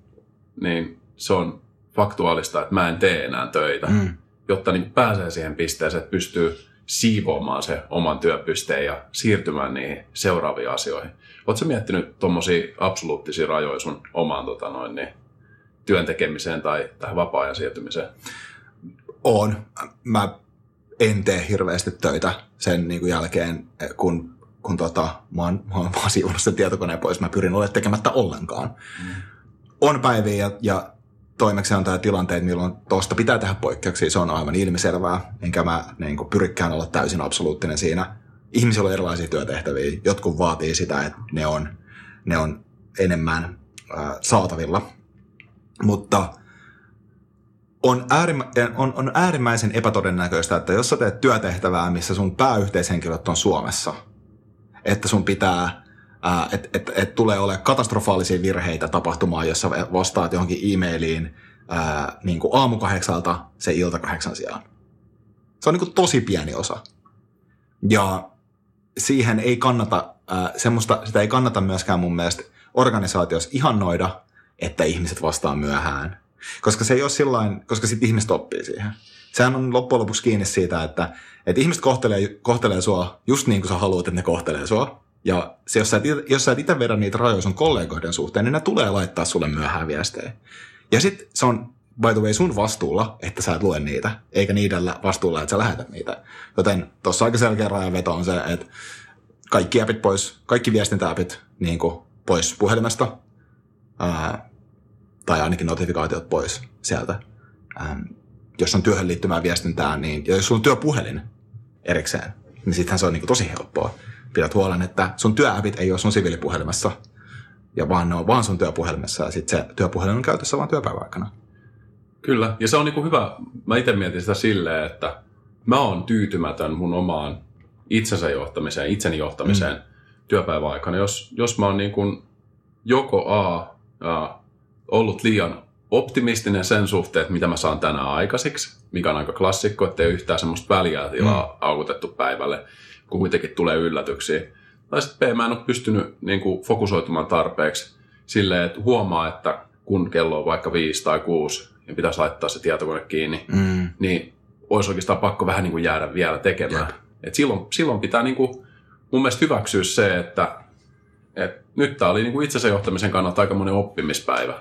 niin se on faktuaalista, että mä en tee enää töitä, mm. jotta niin pääsee siihen pisteeseen, että pystyy siivoamaan se oman työpysteen ja siirtymään niihin seuraaviin asioihin. Oletko miettinyt tuommoisia absoluuttisia rajoja sun omaan tota noin, niin, työn tekemiseen tai tähän vapaa-ajan siirtymiseen? On. Mä en tee hirveästi töitä sen niin kuin jälkeen, kun, kun tota, mä oon, mä oon vaan siivonut sen tietokoneen pois. Mä pyrin olemaan tekemättä ollenkaan. Mm. On päiviä ja, ja toimeksiantoja tilanteet, milloin tuosta pitää tehdä poikkeuksia, se on aivan ilmiselvää, enkä mä niin kuin, pyrikään olla täysin absoluuttinen siinä. Ihmisillä on erilaisia työtehtäviä, jotkut vaatii sitä, että ne on, ne on enemmän äh, saatavilla, mutta – on, äärimmä, on, on äärimmäisen epätodennäköistä, että jos sä teet työtehtävää, missä sun pääyhteishenkilöt on Suomessa, että sun pitää, että et, et tulee ole katastrofaalisia virheitä tapahtumaan, jossa vastaat johonkin e-mailiin ää, niin kuin aamu kahdeksalta se ilta kahdeksan sijaan. Se on niin kuin tosi pieni osa. Ja siihen ei kannata, ää, semmoista, sitä ei kannata myöskään mun mielestä organisaatiossa ihannoida, että ihmiset vastaa myöhään koska se ei ole sillain, koska sitten ihmiset oppii siihen. Sehän on loppujen lopuksi kiinni siitä, että, että ihmiset kohtelee, kohtelee sua just niin kuin sä haluat, että ne kohtelee sua. Ja se, jos, sä et, jos sä et itse vedä niitä rajoja sun kollegoiden suhteen, niin ne tulee laittaa sulle myöhään viestejä. Ja sitten se on by the way sun vastuulla, että sä et lue niitä, eikä niiden vastuulla, että sä lähetät niitä. Joten tuossa aika selkeä rajanveto on se, että kaikki appit pois, kaikki viestintäapit niin pois puhelimesta. Ää, tai ainakin notifikaatiot pois sieltä. Ähm, jos on työhön liittymään viestintää, niin ja jos sulla on työpuhelin erikseen, niin sittenhän se on niin tosi helppoa. Pidät huolen, että sun työäpit ei ole sun siviilipuhelimessa, ja vaan ne on vaan sun työpuhelimessa, ja sitten se työpuhelin on käytössä vaan työpäivän aikana. Kyllä, ja se on niinku hyvä, mä itse mietin sitä silleen, että mä oon tyytymätön mun omaan itsensä johtamiseen, itseni johtamiseen mm. työpäivän aikana. Jos, jos mä oon niinku joko A, A, ollut liian optimistinen sen suhteen, että mitä mä saan tänään aikaiseksi, mikä on aika klassikko, ettei yhtään semmoista väliä tilaa mm. aukutettu päivälle, kun kuitenkin tulee yllätyksiä. Tai sitten B, mä en ole pystynyt niin kuin, fokusoitumaan tarpeeksi silleen, että huomaa, että kun kello on vaikka viisi tai kuusi ja pitäisi laittaa se tietokone kiinni, mm. niin olisi oikeastaan pakko vähän niin kuin jäädä vielä tekemään. Et silloin, silloin pitää niin kuin, mun mielestä hyväksyä se, että, että nyt tämä oli niin kuin itsensä johtamisen kannalta aika monen oppimispäivä.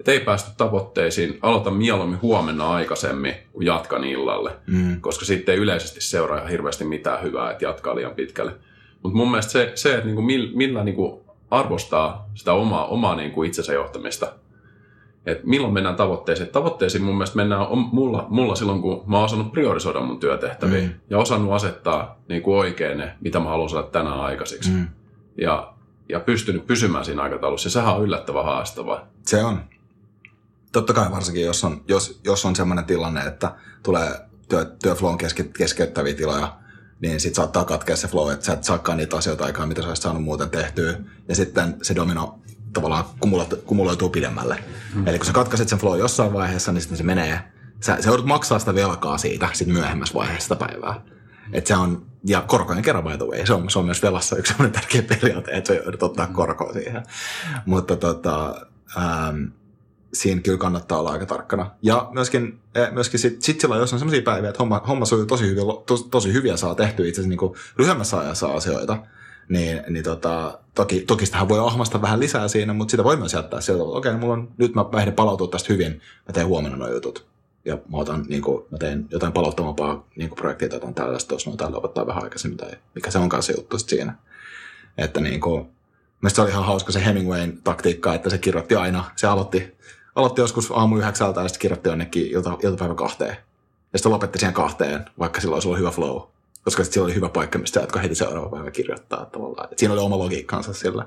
Että ei päästy tavoitteisiin, aloita mieluummin huomenna aikaisemmin, kun jatkan illalle, mm. koska sitten ei yleisesti seuraa ihan hirveästi mitään hyvää, että jatkaa liian pitkälle. Mutta mun mielestä se, se että niinku millä, niinku arvostaa sitä omaa, omaa niinku itsensä johtamista, että milloin mennään tavoitteisiin. Tavoitteisiin mun mielestä mennään mulla, mulla silloin, kun mä oon osannut priorisoida mun työtehtäviä mm. ja osannut asettaa niinku oikein ne, mitä mä haluan saada tänään aikaiseksi. Mm. Ja, ja pystynyt pysymään siinä aikataulussa. Ja sehän on yllättävän haastavaa. Se on. Totta kai varsinkin, jos on, jos, jos on sellainen tilanne, että tulee työ, työflown keske, keskeyttäviä tiloja, niin sitten saattaa katkea se flow, että sä et saakaan niitä asioita aikaan, mitä sä olisit saanut muuten tehtyä. Ja sitten se domino tavallaan kumuloituu pidemmälle. Mm. Eli kun sä katkaiset sen flow jossain vaiheessa, niin sitten se menee, sä, sä joudut maksaa sitä velkaa siitä sit myöhemmässä vaiheessa sitä päivää. Et se on, ja korkojen kerran by the way, se on, se on myös velassa yksi sellainen tärkeä periaate, että sä joudut ottaa korkoa siihen. Mutta tota, ähm, siinä kyllä kannattaa olla aika tarkkana. Ja myöskin, eh, myöskin sit, sit sillä, jos on sellaisia päiviä, että homma, homma sujuu tosi hyvin, tos, tosi hyviä saa tehtyä itse asiassa niin lyhyemmässä ajassa asioita, niin, niin tota, toki, toki sitä voi ahmasta vähän lisää siinä, mutta sitä voi myös jättää sieltä, että okei, okay, mulla on, nyt mä lähden palautua tästä hyvin, mä teen huomenna nuo jutut. Ja mä, otan, niin kuin, mä teen jotain palauttamampaa niin projektia tai tällaista, jos noita lopettaa vähän aikaisemmin, tai mikä se onkaan se juttu siinä. Että niin kuin, se oli ihan hauska se Hemingwayn taktiikka, että se kirjoitti aina, se aloitti aloitti joskus aamu yhdeksältä ja sitten kirjoitti jonnekin ilta, iltapäivä kahteen. Ja sitten lopetti siihen kahteen, vaikka silloin olisi ollut hyvä flow. Koska sitten oli hyvä paikka, mistä jatko heti seuraava päivä kirjoittaa tavallaan. Et siinä oli oma logiikkansa sillä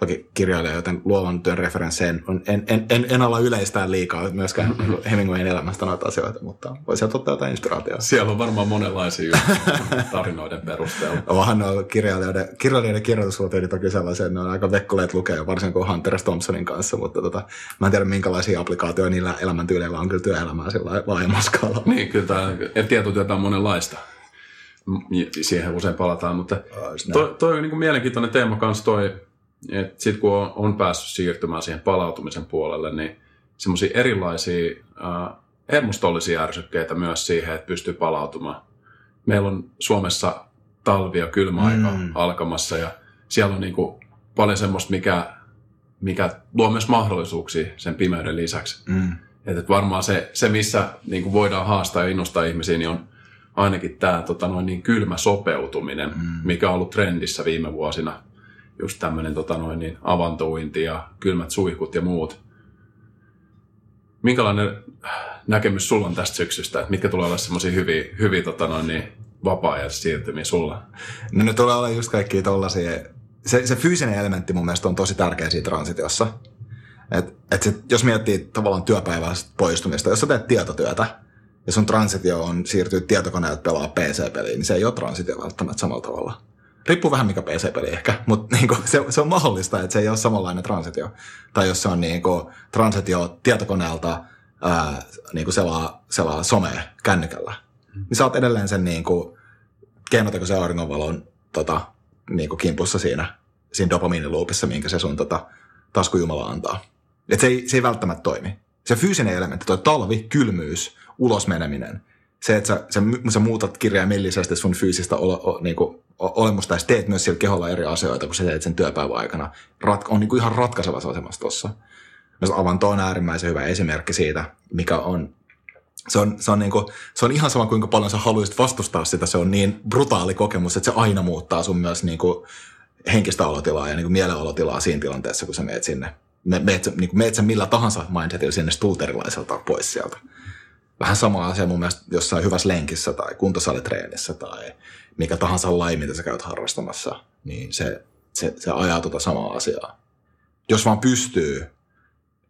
toki kirjailija, joten luovan työn referensseen on, en, en, en, en ala yleistää liikaa myöskään [laughs] Hemingwayn elämästä noita asioita, mutta voi sieltä ottaa jotain inspiraatiota. Siellä on varmaan monenlaisia [laughs] tarinoiden perusteella. Onhan nuo kirjailijoiden, kirjailijoiden kirjoitusluoteet toki sellaisia, että ne on aika vekkoleet lukea, varsinkin kuin Hunter S. Thompsonin kanssa, mutta tota, mä en tiedä minkälaisia applikaatioita niillä elämäntyyleillä on kyllä työelämää sillä laajemmassa skaalalla. Niin, kyllä tämä tietotyötä on monenlaista siihen usein palataan, mutta toi, toi on niin kuin mielenkiintoinen teema kanssa toi sitten kun on, on päässyt siirtymään siihen palautumisen puolelle, niin semmoisia erilaisia äh, hermostollisia ärsykkeitä myös siihen, että pystyy palautumaan. Meillä on Suomessa talvi ja kylmä aika mm. alkamassa ja siellä on niin kuin paljon semmoista, mikä, mikä luo myös mahdollisuuksia sen pimeyden lisäksi. Mm. Että varmaan se, se missä niin kuin voidaan haastaa ja innostaa ihmisiä, niin on ainakin tämä tota, noin niin kylmä sopeutuminen, mm. mikä on ollut trendissä viime vuosina – just tämmöinen tota noin, niin avantouinti ja kylmät suihkut ja muut. Minkälainen näkemys sulla on tästä syksystä, että mitkä tulee olla semmoisia hyviä, hyviä tota noin, niin vapaa siirtymiä sulla? No ne tulee olla just kaikki tollaisia. Se, se fyysinen elementti mun mielestä on tosi tärkeä siinä transitiossa. Et, et sit, jos miettii tavallaan työpäivästä poistumista, jos sä teet tietotyötä, ja sun transitio on siirtyä tietokoneelta pelaa PC-peliin, niin se ei ole transitio välttämättä samalla tavalla. Riippuu vähän mikä PC-peli ehkä, mutta niinku, se, se, on mahdollista, että se ei ole samanlainen transitio. Tai jos se on niinku, transitio tietokoneelta ää, niinku selaa, selaa somea kännykällä, mm. niin sä oot edelleen sen niinku, keinotekoisen auringonvalon tota, niinku kimpussa siinä, siinä dopamiiniluupissa, minkä se sun tota, taskujumala antaa. Et se, ei, se ei välttämättä toimi. Se fyysinen elementti, tuo talvi, kylmyys, ulos meneminen, se, että sä, sä, sä muutat kirjaimellisesti sun fyysistä olo, o, niinku, olemusta ja teet myös sillä keholla eri asioita, kun sä teet sen työpäivän aikana, rat, on niin kuin ihan ratkaisevassa asemassa tuossa. Myös avanto on äärimmäisen hyvä esimerkki siitä, mikä on se on, se, on niin kuin, se on ihan sama, kuinka paljon sä haluaisit vastustaa sitä. Se on niin brutaali kokemus, että se aina muuttaa sun myös kuin henkistä olotilaa ja niin kuin mielenolotilaa siinä tilanteessa, kun sä meet sinne. Me, meet, kuin meet sä millä tahansa mindsetillä sinne stulterilaiselta pois sieltä. Vähän sama asia mun mielestä jossain hyvässä lenkissä tai kuntosalitreenissä tai mikä tahansa laji, mitä sä käyt harrastamassa, niin se, se, se ajaa tuota samaa asiaa. Jos vaan pystyy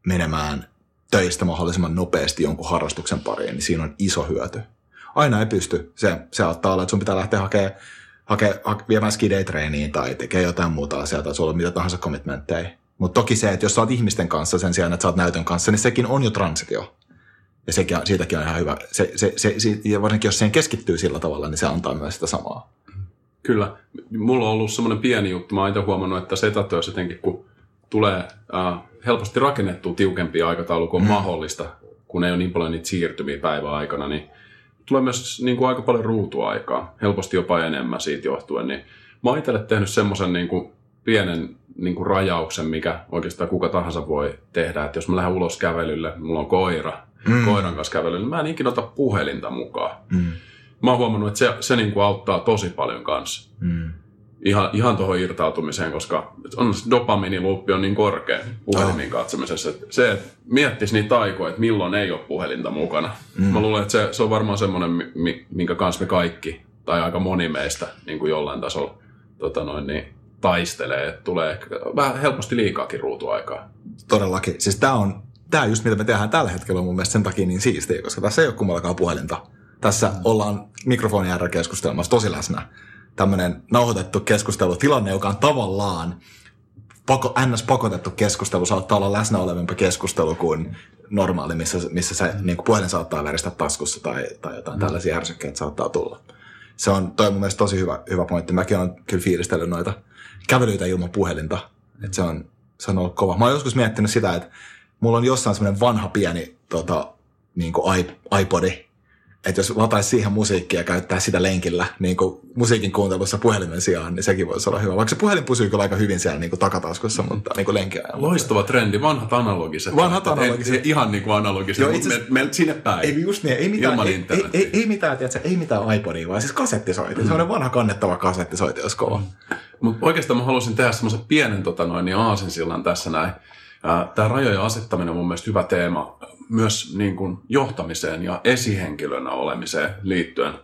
menemään töistä mahdollisimman nopeasti jonkun harrastuksen pariin, niin siinä on iso hyöty. Aina ei pysty. Se, se auttaa olla, että sun pitää lähteä hakemaan hake, hake, viemään skidei-treeniin tai tekee jotain muuta asiaa tai sulla on mitä tahansa commitmentteja. Mutta toki se, että jos sä oot ihmisten kanssa sen sijaan, että sä oot näytön kanssa, niin sekin on jo transitio. Ja sekin, siitäkin on ihan hyvä. Se, se, se, se, ja varsinkin jos siihen keskittyy sillä tavalla, niin se antaa myös sitä samaa. Kyllä. Mulla on ollut semmoinen pieni juttu. Mä oon itse huomannut, että se etätyössä jotenkin, kun tulee äh, helposti rakennettua tiukempia aikataulu kuin mm. mahdollista, kun ei ole niin paljon niitä siirtymiä päivän aikana, niin tulee myös niin kuin aika paljon ruutuaikaa, helposti jopa enemmän siitä johtuen. Niin mä oon itselle tehnyt semmoisen niin kuin pienen niin kuin rajauksen, mikä oikeastaan kuka tahansa voi tehdä. Että jos mä lähden ulos kävelylle, mulla on koira, mm. koiran kanssa kävelylle, niin mä en ikinä ota puhelinta mukaan. Mm. Mä oon huomannut, että se, se niin kuin auttaa tosi paljon kanssa. Mm. Ihan, ihan tuohon irtautumiseen, koska on dopaminiluuppi on niin korkea puhelimin oh. katsomisessa. Että se, että miettisi niitä aikoja, että milloin ei ole puhelinta mukana. Mm. Mä luulen, että se, se on varmaan semmoinen, minkä kanssa me kaikki, tai aika moni meistä niin kuin jollain tasolla tota noin, niin taistelee, että tulee vähän helposti liikaakin ruutuaikaa. Todellakin. Siis tämä on, tää just mitä me tehdään tällä hetkellä on mun mielestä sen takia niin siistiä, koska tässä ei ole kummallakaan puhelinta. Tässä mm. ollaan mikrofonin äärellä keskustelemassa tosi läsnä. Tämmöinen nauhoitettu keskustelutilanne, joka on tavallaan pako, ns. pakotettu keskustelu saattaa olla läsnä olevampi keskustelu kuin normaali, missä, missä se niin kuin puhelin saattaa väristä taskussa tai, tai jotain mm. tällaisia ärsykkeitä saattaa tulla. Se on, toi on mun mielestä tosi hyvä, hyvä pointti. Mäkin olen kyllä fiilistellyt noita kävelyitä ilman puhelinta. Et se, on, se on ollut kova. Mä oon joskus miettinyt sitä, että mulla on jossain semmoinen vanha pieni tota, niin kuin iPodi, että jos lataisi siihen musiikkia ja käyttää sitä lenkillä niin kuin musiikin kuuntelussa puhelimen sijaan, niin sekin voisi olla hyvä. Vaikka se puhelin pysyy kyllä aika hyvin siellä niin kuin takataskussa, mutta niin kuin lenkiajalla. Loistava trendi, vanhat analogiset. Vanhat analogiset. Ei, ihan niin kuin analogiset, Joo, mutta me, me, sinne päin. Ei just niin, ei mitään, ei, ei, ei, ei, mitään, tiedätkö, ei mitään iPodia, vaan siis kasettisoiti. Mm. Se on vanha kannettava kasettisoiti, jos kova. Mm. Mutta oikeastaan mä haluaisin tehdä semmoisen pienen tota noin, niin aasinsillan tässä näin. Tämä rajojen asettaminen on mun mielestä hyvä teema myös niin kuin johtamiseen ja esihenkilönä olemiseen liittyen.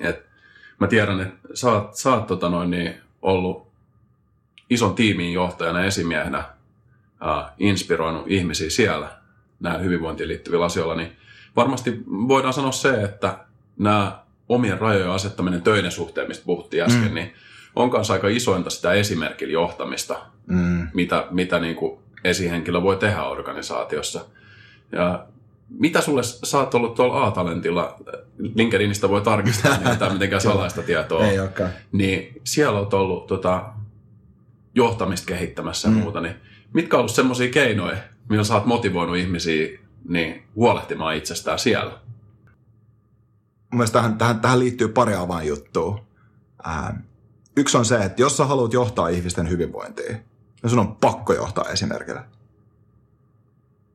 Et mä tiedän, että sä oot, sä oot tota noin, niin ollut ison tiimin johtajana, esimiehenä, ää, inspiroinut ihmisiä siellä nämä hyvinvointiin liittyvillä asioilla, niin varmasti voidaan sanoa se, että nämä omien rajojen asettaminen töiden suhteen, mistä puhuttiin äsken, mm. niin on kanssa aika isointa sitä esimerkillä johtamista, mm. mitä, mitä niin kuin esihenkilö voi tehdä organisaatiossa. Ja mitä sulle, sä oot ollut tuolla A-talentilla, LinkedInistä voi tarkistaa, niin mitään [laughs] mitenkään salaista tietoa. Ei olekaan. Niin siellä oot ollut tota, johtamista kehittämässä mm. ja muuta, niin mitkä on ollut semmoisia keinoja, millä sä oot motivoinut ihmisiä niin huolehtimaan itsestään siellä? Mun tähän, tähän, tähän liittyy pari avainjuttua. Ähm, yksi on se, että jos sä haluat johtaa ihmisten hyvinvointia, niin sun on pakko johtaa esimerkillä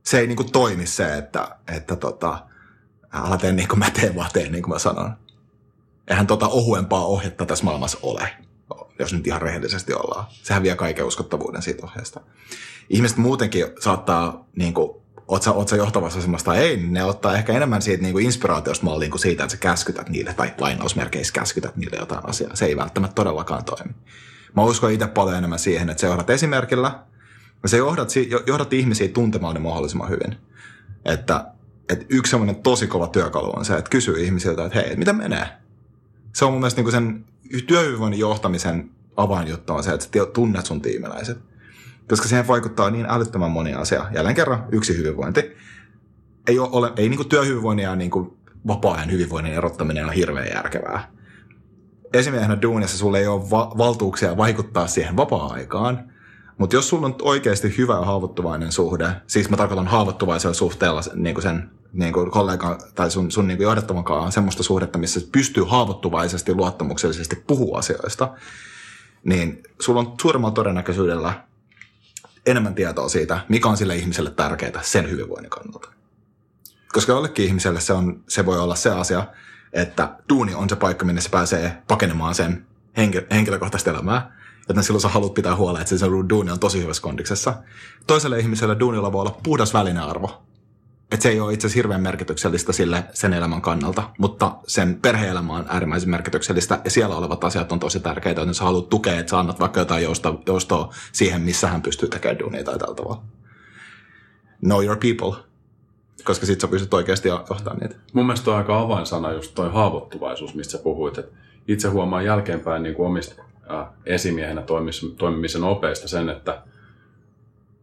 se ei niin kuin toimi se, että, että tota, älä tee niin kuin mä teen, vaan teen niin kuin mä sanon. Eihän tota ohuempaa ohjetta tässä maailmassa ole, jos nyt ihan rehellisesti ollaan. Sehän vie kaiken uskottavuuden siitä ohjeesta. Ihmiset muutenkin saattaa, niin kuin, oot sä, oot sä johtavassa semmoista, ei, ne ottaa ehkä enemmän siitä niin kuin inspiraatiosta malliin kuin siitä, että sä käskytät niille, tai lainausmerkeissä käskytät niille jotain asiaa. Se ei välttämättä todellakaan toimi. Mä uskon itse paljon enemmän siihen, että johdat esimerkillä, ja sä johdat, johdat ihmisiä tuntemaan ne mahdollisimman hyvin. Että, että yksi semmoinen tosi kova työkalu on se, että kysyy ihmisiltä, että hei, mitä menee? Se on mun mielestä niin sen työhyvinvoinnin johtamisen avainjuttu on se, että sä tunnet sun tiimiläiset. Koska siihen vaikuttaa niin älyttömän moni asia. Jälleen kerran yksi hyvinvointi. Ei, ole, ei niin työhyvinvoinnin ja niin vapaa-ajan hyvinvoinnin erottaminen on hirveän järkevää. Esimiehenä duunissa sulle ei ole va- valtuuksia vaikuttaa siihen vapaa-aikaan – mutta jos sulla on oikeasti hyvä ja haavoittuvainen suhde, siis mä tarkoitan haavoittuvaisella suhteella niin kuin sen niin kuin kollega tai sun, sun niin kuin johdettavankaan semmoista suhdetta, missä pystyy haavoittuvaisesti, luottamuksellisesti puhua asioista, niin sulla on suuremmalla todennäköisyydellä enemmän tietoa siitä, mikä on sille ihmiselle tärkeää sen hyvinvoinnin kannalta. Koska jollekin ihmiselle se, on, se voi olla se asia, että duuni on se paikka, minne se pääsee pakenemaan sen henkilökohtaista elämää että silloin sä haluat pitää huolta, että se duuni on tosi hyvässä kondiksessa. Toiselle ihmiselle duunilla voi olla puhdas välinearvo. Että se ei ole itse asiassa hirveän merkityksellistä sille sen elämän kannalta, mutta sen perheelämä on äärimmäisen merkityksellistä ja siellä olevat asiat on tosi tärkeitä, että sä haluat tukea, että sä annat vaikka jotain joustoa, joustoa siihen, missä hän pystyy tekemään duunia tai tällä tavalla. Know your people. Koska sit sä pystyt oikeasti johtamaan niitä. Mun mielestä on aika avainsana just toi haavoittuvaisuus, mistä sä puhuit. Et itse huomaan jälkeenpäin niin kuin omista äh, esimiehenä toimis- toimimisen opeista sen, että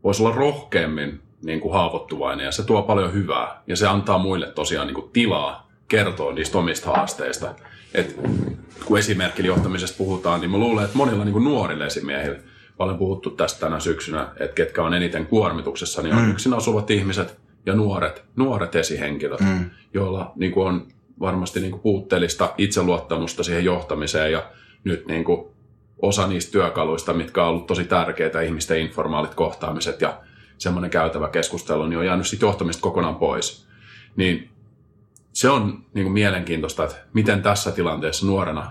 voisi olla rohkeammin niin kuin haavoittuvainen ja se tuo paljon hyvää. Ja se antaa muille tosiaan niin kuin tilaa kertoa niistä omista haasteista. Et kun esimerkillä johtamisesta puhutaan, niin mä luulen, että monilla niin kuin nuorilla esimiehillä, paljon puhuttu tästä tänä syksynä, että ketkä on eniten kuormituksessa, niin on mm. yksin asuvat ihmiset ja nuoret, nuoret esihenkilöt, mm. joilla niin kuin on varmasti niin kuin puutteellista itseluottamusta siihen johtamiseen ja nyt niin kuin osa niistä työkaluista, mitkä on ollut tosi tärkeitä, ihmisten informaalit kohtaamiset ja semmoinen käytävä keskustelu, niin on jäänyt sitten johtamista kokonaan pois. Niin se on niin kuin mielenkiintoista, että miten tässä tilanteessa nuorena,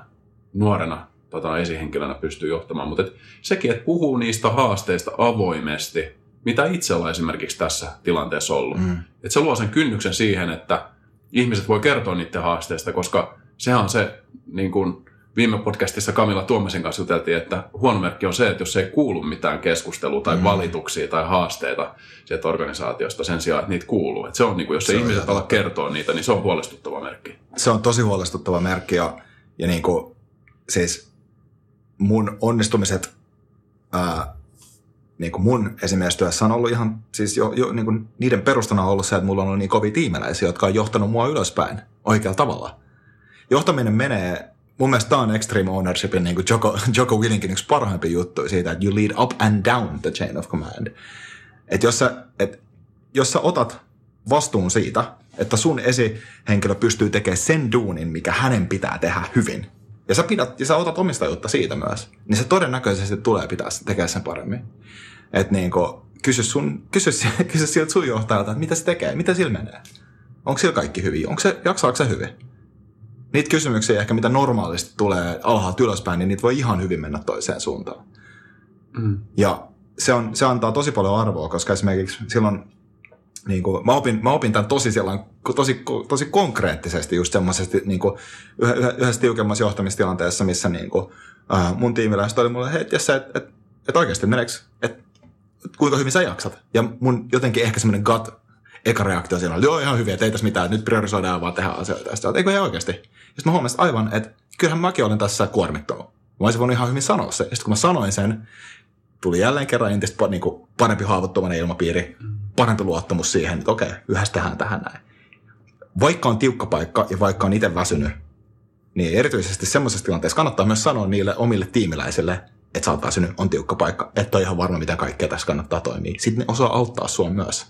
nuorena tota, esihenkilönä pystyy johtamaan. Mutta et sekin, että puhuu niistä haasteista avoimesti, mitä itse ollaan esimerkiksi tässä tilanteessa ollut. Mm. Että se luo sen kynnyksen siihen, että ihmiset voi kertoa niiden haasteista, koska sehän on se, niin kuin viime podcastissa Kamilla Tuomasin kanssa juteltiin, että huono merkki on se, että jos ei kuulu mitään keskustelua tai mm. valituksia tai haasteita sieltä organisaatiosta sen sijaan, että niitä kuuluu. Että se on, niin kuin, jos se ei ihmiset ala kertoa niitä, niin se on huolestuttava merkki. Se on tosi huolestuttava merkki ja, ja niin kuin, siis mun onnistumiset ää, niin kuin mun esimiestyössä on ollut ihan, siis jo, jo niin kuin niiden perustana on ollut se, että mulla on ollut niin kovia tiimeläisiä, jotka on johtanut mua ylöspäin oikealla tavalla. Johtaminen menee, mun mielestä tämä on Extreme Ownershipin niin kuin Joko, [laughs] Joko Willinkin yksi parhaimpi juttu siitä, että you lead up and down the chain of command. Että jos et, jos sä otat vastuun siitä, että sun esihenkilö pystyy tekemään sen duunin, mikä hänen pitää tehdä hyvin, ja sä, pidät, ja sä otat omistajuutta siitä myös, niin se todennäköisesti tulee pitää tekemään sen paremmin. Että niin kysy, sun, kysy, [laughs] kysy sieltä sun johtajalta, että mitä se tekee, mitä sillä menee. Onko sillä kaikki hyvin? Onko se, jaksaako se hyvin? Niitä kysymyksiä ehkä, mitä normaalisti tulee alhaalta ylöspäin, niin niitä voi ihan hyvin mennä toiseen suuntaan. Mm. Ja se, on, se antaa tosi paljon arvoa, koska esimerkiksi silloin niin kuin, mä, opin, mä opin tämän tosi, sellainen, tosi, tosi konkreettisesti just semmoisesti niin kuin, yhdessä tiukemmassa johtamistilanteessa, missä niin kuin, äh, mun tiimiläiset oli mulle, hei, että et, et, et oikeasti meneekö, että kuinka hyvin sä jaksat? Ja mun jotenkin ehkä semmoinen gut eka reaktio siinä oli, joo ihan hyviä, ei tässä mitään, nyt priorisoidaan vaan tehdä asioita. Ja sitten eikö ihan oikeasti? Ja sitten mä huomasin aivan, että kyllähän mäkin olen tässä kuormittunut. Mä olisin voinut ihan hyvin sanoa se. Ja sitten kun mä sanoin sen, tuli jälleen kerran entistä niin kuin parempi haavoittuvainen ilmapiiri, parempi luottamus siihen, että okei, yhdessä tähän tähän näin. Vaikka on tiukka paikka ja vaikka on itse väsynyt, niin erityisesti semmoisessa tilanteessa kannattaa myös sanoa niille omille tiimiläisille, että sä oot väsynyt, on tiukka paikka, että on ihan varma, miten kaikkea tässä kannattaa toimia. Sitten ne osaa auttaa sua myös.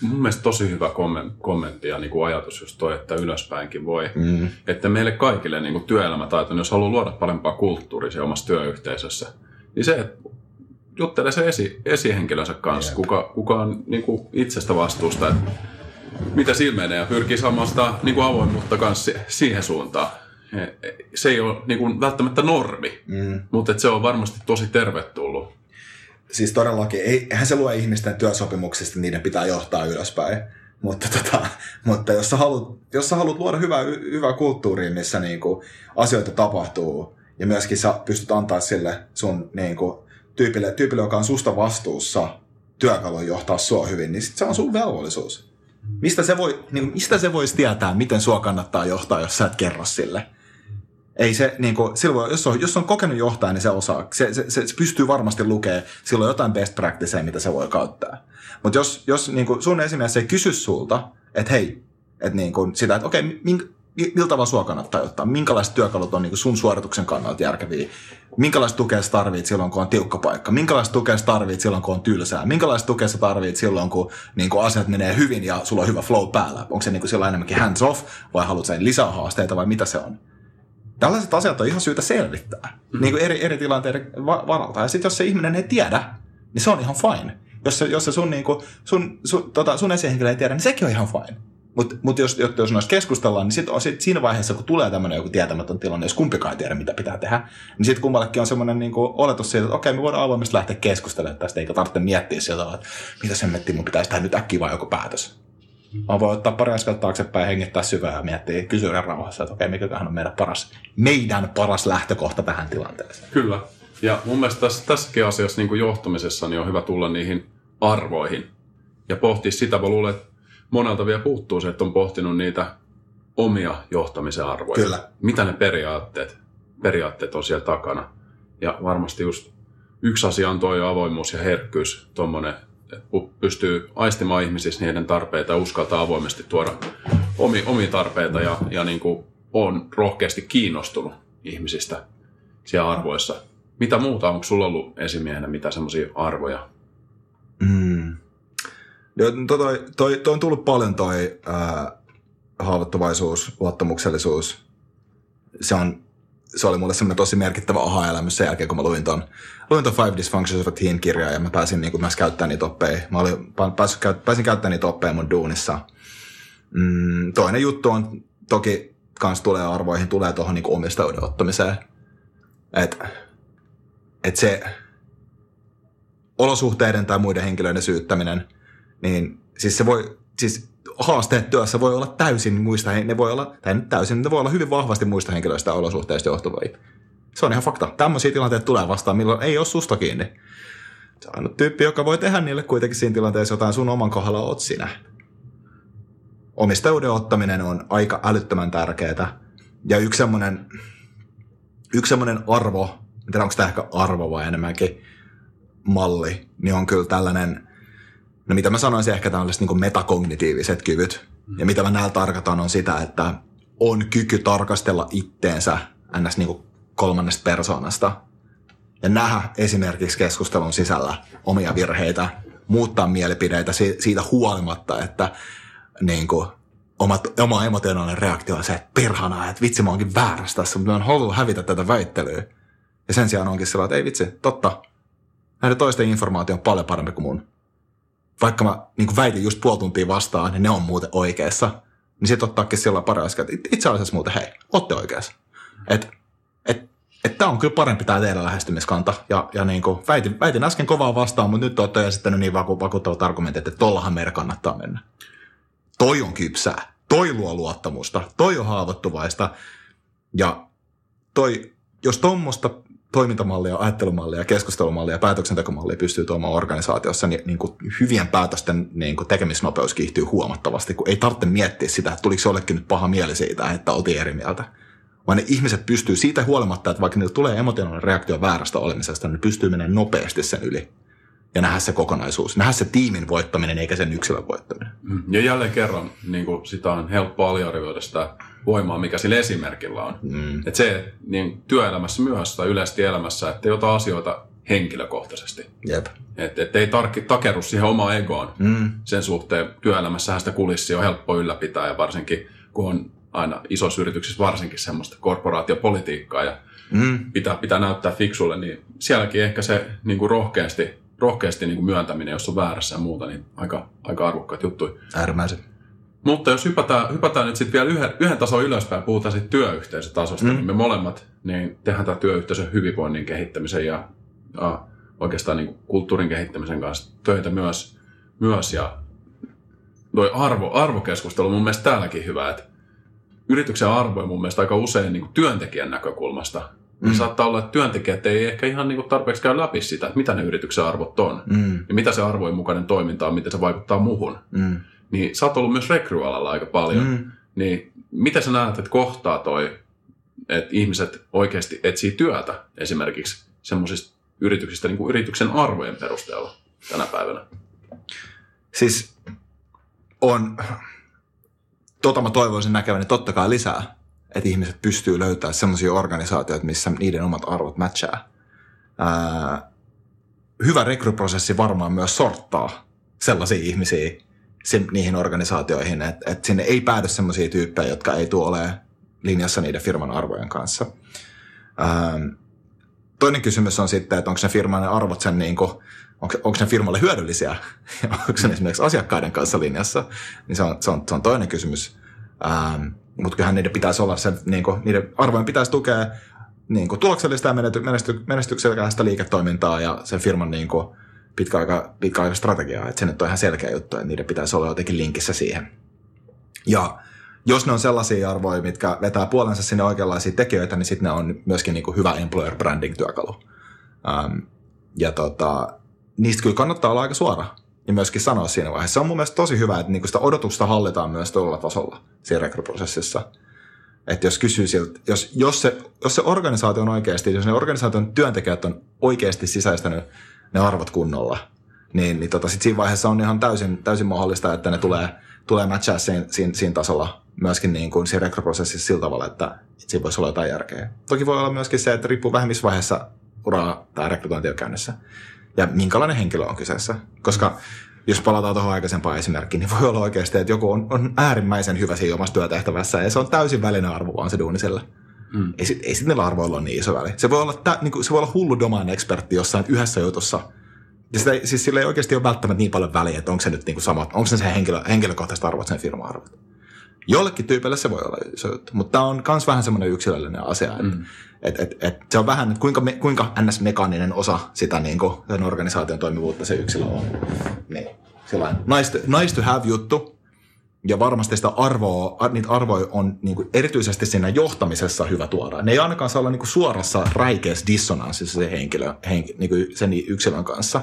Mun mielestä tosi hyvä kommentti ja niin kuin ajatus just toi, että ylöspäinkin voi. Mm. Että meille kaikille niin kuin työelämätaito, jos haluaa luoda parempaa kulttuuria omassa työyhteisössä, niin se, että juttelee se esi, esihenkilönsä kanssa, yep. kuka, kuka on niin kuin itsestä vastuusta, että mitä silmenee ja pyrkii saamaan sitä niin kuin avoimuutta kanssa siihen suuntaan. Se ei ole niin kuin, välttämättä normi, mm. mutta se on varmasti tosi tervetullut. Siis todellakin, eihän se lue ihmisten työsopimuksista, niiden pitää johtaa ylöspäin. Mutta, tota, mutta jos, sä haluat, jos sä haluat luoda hyvää, hyvää kulttuuria, missä niin kuin, asioita tapahtuu, ja myöskin sä pystyt antaa sille sun niin kuin, tyypille, tyypille, joka on susta vastuussa työkalun johtaa sua hyvin, niin sit se on sun velvollisuus. Mistä se, voi, niin mistä se voisi tietää, miten sua kannattaa johtaa, jos sä et kerro sille? Ei se, niin kuin, silloin, jos, on, jos on kokenut johtaja, niin se osaa. Se, se, se, se pystyy varmasti lukemaan silloin jotain best practiceja, mitä se voi käyttää. Mutta jos, jos niin kuin sun esimies ei kysy sulta, että hei, että niin kuin sitä, että okei, okay, miltä tavalla sua kannattaa ottaa? Minkälaiset työkalut on niin sun suorituksen kannalta järkeviä? Minkälaista tukea sä tarvit silloin, kun on tiukka paikka? Minkälaista tukea sä tarvit silloin, kun on tylsää? Minkälaista tukea sä tarvit silloin, kun niin kuin asiat menee hyvin ja sulla on hyvä flow päällä? Onko se niin silloin enemmänkin hands off vai haluat sä lisää haasteita vai mitä se on? Tällaiset asiat on ihan syytä selvittää mm. niin kuin eri, eri tilanteiden varalta. Ja sitten jos se ihminen ei tiedä, niin se on ihan fine. Jos se, jos se sun, niin kuin, sun, sun, tota, sun esihenkilö ei tiedä, niin sekin on ihan fine. Mutta mut jos, jos noissa keskustellaan, niin sit, sit siinä vaiheessa, kun tulee tämmöinen joku tietämätön tilanne, jos kumpikaan ei tiedä, mitä pitää tehdä, niin sitten kummallekin on semmoinen niin oletus siitä, että okei, me voidaan avoimesti lähteä keskustelemaan tästä, eikä tarvitse miettiä sieltä, että mitä se metti, mun pitäisi tehdä nyt äkkiä vai joku päätös. Mä voin ottaa pari askelta taaksepäin hengittää syvää ja miettiä kysyä rauhassa, että okei, mikähän on meidän paras, meidän paras lähtökohta tähän tilanteeseen. Kyllä. Ja mun mielestä tässä, tässäkin asiassa niin kuin johtumisessa niin on hyvä tulla niihin arvoihin ja pohtia sitä. Mä luulen, että monelta vielä puuttuu se, että on pohtinut niitä omia johtamisen arvoja. Kyllä. Mitä ne periaatteet, periaatteet on siellä takana. Ja varmasti just yksi asia on toi avoimuus ja herkkyys, tuommoinen, että pystyy aistimaan ihmisissä niiden tarpeita ja uskaltaa avoimesti tuoda omi, omia tarpeita ja, ja niin kuin on rohkeasti kiinnostunut ihmisistä siellä arvoissa. Mitä muuta, onko sulla ollut esimiehenä mitä semmoisia arvoja? Mm. Joo, to, toi, toi, toi on tullut paljon toi ää, haavoittuvaisuus, luottamuksellisuus. Se, on, se oli mulle semmoinen tosi merkittävä aha-elämys sen jälkeen, kun mä luin ton, luin ton Five Dysfunctions of a Teen-kirjaa ja mä pääsin niin myös käyttämään niitä oppeja. Mä olin, pääsin, pääsin käyttämään niitä oppeja mun duunissa. Mm, toinen juttu on toki kans tulee arvoihin, tulee tuohon niin omistajuuden ottamiseen. Että et se olosuhteiden tai muiden henkilöiden syyttäminen, niin siis se voi, siis haasteet työssä voi olla täysin muista, ne voi olla, tai nyt täysin, ne voi olla hyvin vahvasti muista henkilöistä olosuhteista johtuvia. Se on ihan fakta. Tämmöisiä tilanteita tulee vastaan, milloin ei ole susta kiinni. Se on tyyppi, joka voi tehdä niille kuitenkin siinä tilanteessa jotain sun oman kohdalla oot sinä. Omistajuuden ottaminen on aika älyttömän tärkeää. Ja yksi semmoinen, yksi semmoinen arvo, en tiedä onko tämä ehkä arvo vai enemmänkin malli, niin on kyllä tällainen, no mitä mä sanoisin ehkä tällaiset niin metakognitiiviset kyvyt. Ja mitä mä näillä tarkoitan on sitä, että on kyky tarkastella itteensä ns. Niin kolmannesta persoonasta ja nähdä esimerkiksi keskustelun sisällä omia virheitä, muuttaa mielipideitä siitä huolimatta, että niin kuin, oma, oma emotionaalinen reaktio on se, että perhana, että vitsi mä oonkin väärässä tässä, mutta mä halunnut hävitä tätä väittelyä. Ja sen sijaan onkin sellainen, että ei vitsi, totta, näiden toisten informaatio on paljon parempi kuin mun. Vaikka mä niin väitin just puoli tuntia vastaan, niin ne on muuten oikeassa. Niin sitten ottaakin sillä paras, että itse asiassa muuten hei, ootte oikeassa. Että et, et tämä on kyllä parempi tämä teidän lähestymiskanta. Ja, ja niin kuin väitin, väitin äsken kovaa vastaan, mutta nyt olette esittänyt niin vaku, vakuuttavat argumentit, että tollahan meidän kannattaa mennä. Toi on kypsää. Toi luo luottamusta. Toi on haavoittuvaista. Ja toi, jos tuommoista toimintamallia, ajattelumallia, keskustelumallia päätöksentekomallia pystyy tuomaan organisaatiossa, niin, niin kuin hyvien päätösten niin kuin tekemisnopeus kiihtyy huomattavasti, kun ei tarvitse miettiä sitä, että tuliko jollekin nyt paha mieli siitä, että oltiin eri mieltä. Vaan ne ihmiset pystyy siitä huolimatta, että vaikka niillä tulee emotionaalinen reaktio väärästä olemisesta, niin pystyy menemään nopeasti sen yli ja nähdä se kokonaisuus, nähdä se tiimin voittaminen eikä sen yksilön voittaminen. Ja jälleen kerran niin kuin sitä on helppo aliarvioida sitä voimaa, mikä sillä esimerkillä on. Mm. Että se niin työelämässä myös tai yleisesti elämässä, että ei ota asioita henkilökohtaisesti. Jep. Että et ei tarkki, takeru siihen omaan egoon. Mm. Sen suhteen työelämässähän sitä kulissia on helppo ylläpitää ja varsinkin kun on aina isoissa yrityksissä varsinkin semmoista korporaatiopolitiikkaa ja mm. pitää, pitää näyttää fiksulle, niin sielläkin ehkä se niin kuin rohkeasti, rohkeasti niin kuin myöntäminen, jos on väärässä ja muuta, niin aika, aika arvokkaat juttuja. Äärimmäisen. Mutta jos hypätään, hypätään nyt sitten vielä yhden, yhden tason ylöspäin, puhutaan sitten työyhteisötasosta, mm. niin me molemmat niin tehdään tämä työyhteisön hyvinvoinnin kehittämisen ja, ja oikeastaan niin kulttuurin kehittämisen kanssa töitä myös. myös ja toi arvo, arvokeskustelu on mun mielestä täälläkin hyvä, että yrityksen arvoja mun mielestä aika usein niin kuin työntekijän näkökulmasta. Mm. Saattaa olla, että työntekijät ei ehkä ihan niin kuin tarpeeksi käy läpi sitä, että mitä ne yrityksen arvot on. Mm. Ja mitä se arvojen mukainen toiminta on, miten se vaikuttaa muuhun. Mm. Niin sä oot ollut myös rekryalalla aika paljon. Mm. Niin miten sä näet, että kohtaa toi, että ihmiset oikeasti etsii työtä esimerkiksi semmoisista yrityksistä niin kuin yrityksen arvojen perusteella tänä päivänä? Siis on, tota mä toivoisin näkeväni totta kai lisää, että ihmiset pystyy löytämään sellaisia organisaatioita, missä niiden omat arvot matchaa. Ää, hyvä rekryprosessi varmaan myös sorttaa sellaisia ihmisiä sen, niihin organisaatioihin, että, että sinne ei päädy sellaisia tyyppejä, jotka ei tule olemaan linjassa niiden firman arvojen kanssa. Ää, toinen kysymys on sitten, että onko ne firman arvot sen niin kuin, onko, onko ne firmalle hyödyllisiä, [laughs] onko ne esimerkiksi asiakkaiden kanssa linjassa, niin se on, se on, se on toinen kysymys. Ähm, mutta kyllähän niiden pitäisi olla se, niin kuin, niiden arvojen pitäisi tukea niin kuin, tuloksellista ja menesty, menesty, menestyksekästä liiketoimintaa ja sen firman niin kuin, pitkäaika, pitkäaika strategiaa. Että se nyt on ihan selkeä juttu, että niiden pitäisi olla jotenkin linkissä siihen. Ja jos ne on sellaisia arvoja, mitkä vetää puolensa sinne oikeanlaisia tekijöitä, niin sitten ne on myöskin niin kuin hyvä employer branding työkalu. Ähm, ja tota, niistä kyllä kannattaa olla aika suora. ja myöskin sanoa siinä vaiheessa. Se on mun mielestä tosi hyvä, että niinku sitä odotusta hallitaan myös tuolla tasolla siinä rekryprosessissa. Että jos kysyy siltä, jos, jos, se, jos se organisaatio on oikeasti, jos ne organisaation työntekijät on oikeasti sisäistänyt ne arvot kunnolla, niin, niin tota, sit siinä vaiheessa on ihan täysin, täysin mahdollista, että ne tulee, tulee matchaa siinä, siinä, siinä tasolla myöskin niin kuin siinä rekryprosessissa sillä tavalla, että siinä voisi olla jotain järkeä. Toki voi olla myöskin se, että riippuu vähän missä vaiheessa uraa tämä rekrytointi on käynnissä ja minkälainen henkilö on kyseessä. Koska jos palataan tuohon aikaisempaan esimerkkiin, niin voi olla oikeasti, että joku on, on äärimmäisen hyvä siinä omassa työtehtävässä ja se on täysin välinen arvo vaan se duuniselle. Mm. Ei, ei sit niillä arvoilla ole niin iso väli. Se voi olla, tä, niin kuin, se voi olla hullu domain ekspertti jossain yhdessä jutussa. Ja sitä, siis sillä ei oikeasti ole välttämättä niin paljon väliä, että onko se nyt niin kuin sama, onko se se henkilö, henkilökohtaiset arvot, sen firma-arvot. Jollekin tyypille se voi olla iso juttu, mutta tämä on myös vähän semmoinen yksilöllinen asia. Että mm. et, et, et, se on vähän, että kuinka, me, kuinka ns-mekaaninen osa sitä niin kuin, sen organisaation toimivuutta se yksilö on. Niin, sellainen nice to, nice to have juttu. Ja varmasti sitä arvoa, niitä arvoja on niin kuin erityisesti siinä johtamisessa hyvä tuoda. Ne ei ainakaan saa olla niin kuin suorassa räikeässä dissonanssissa se henkilö, henki, niin kuin sen yksilön kanssa.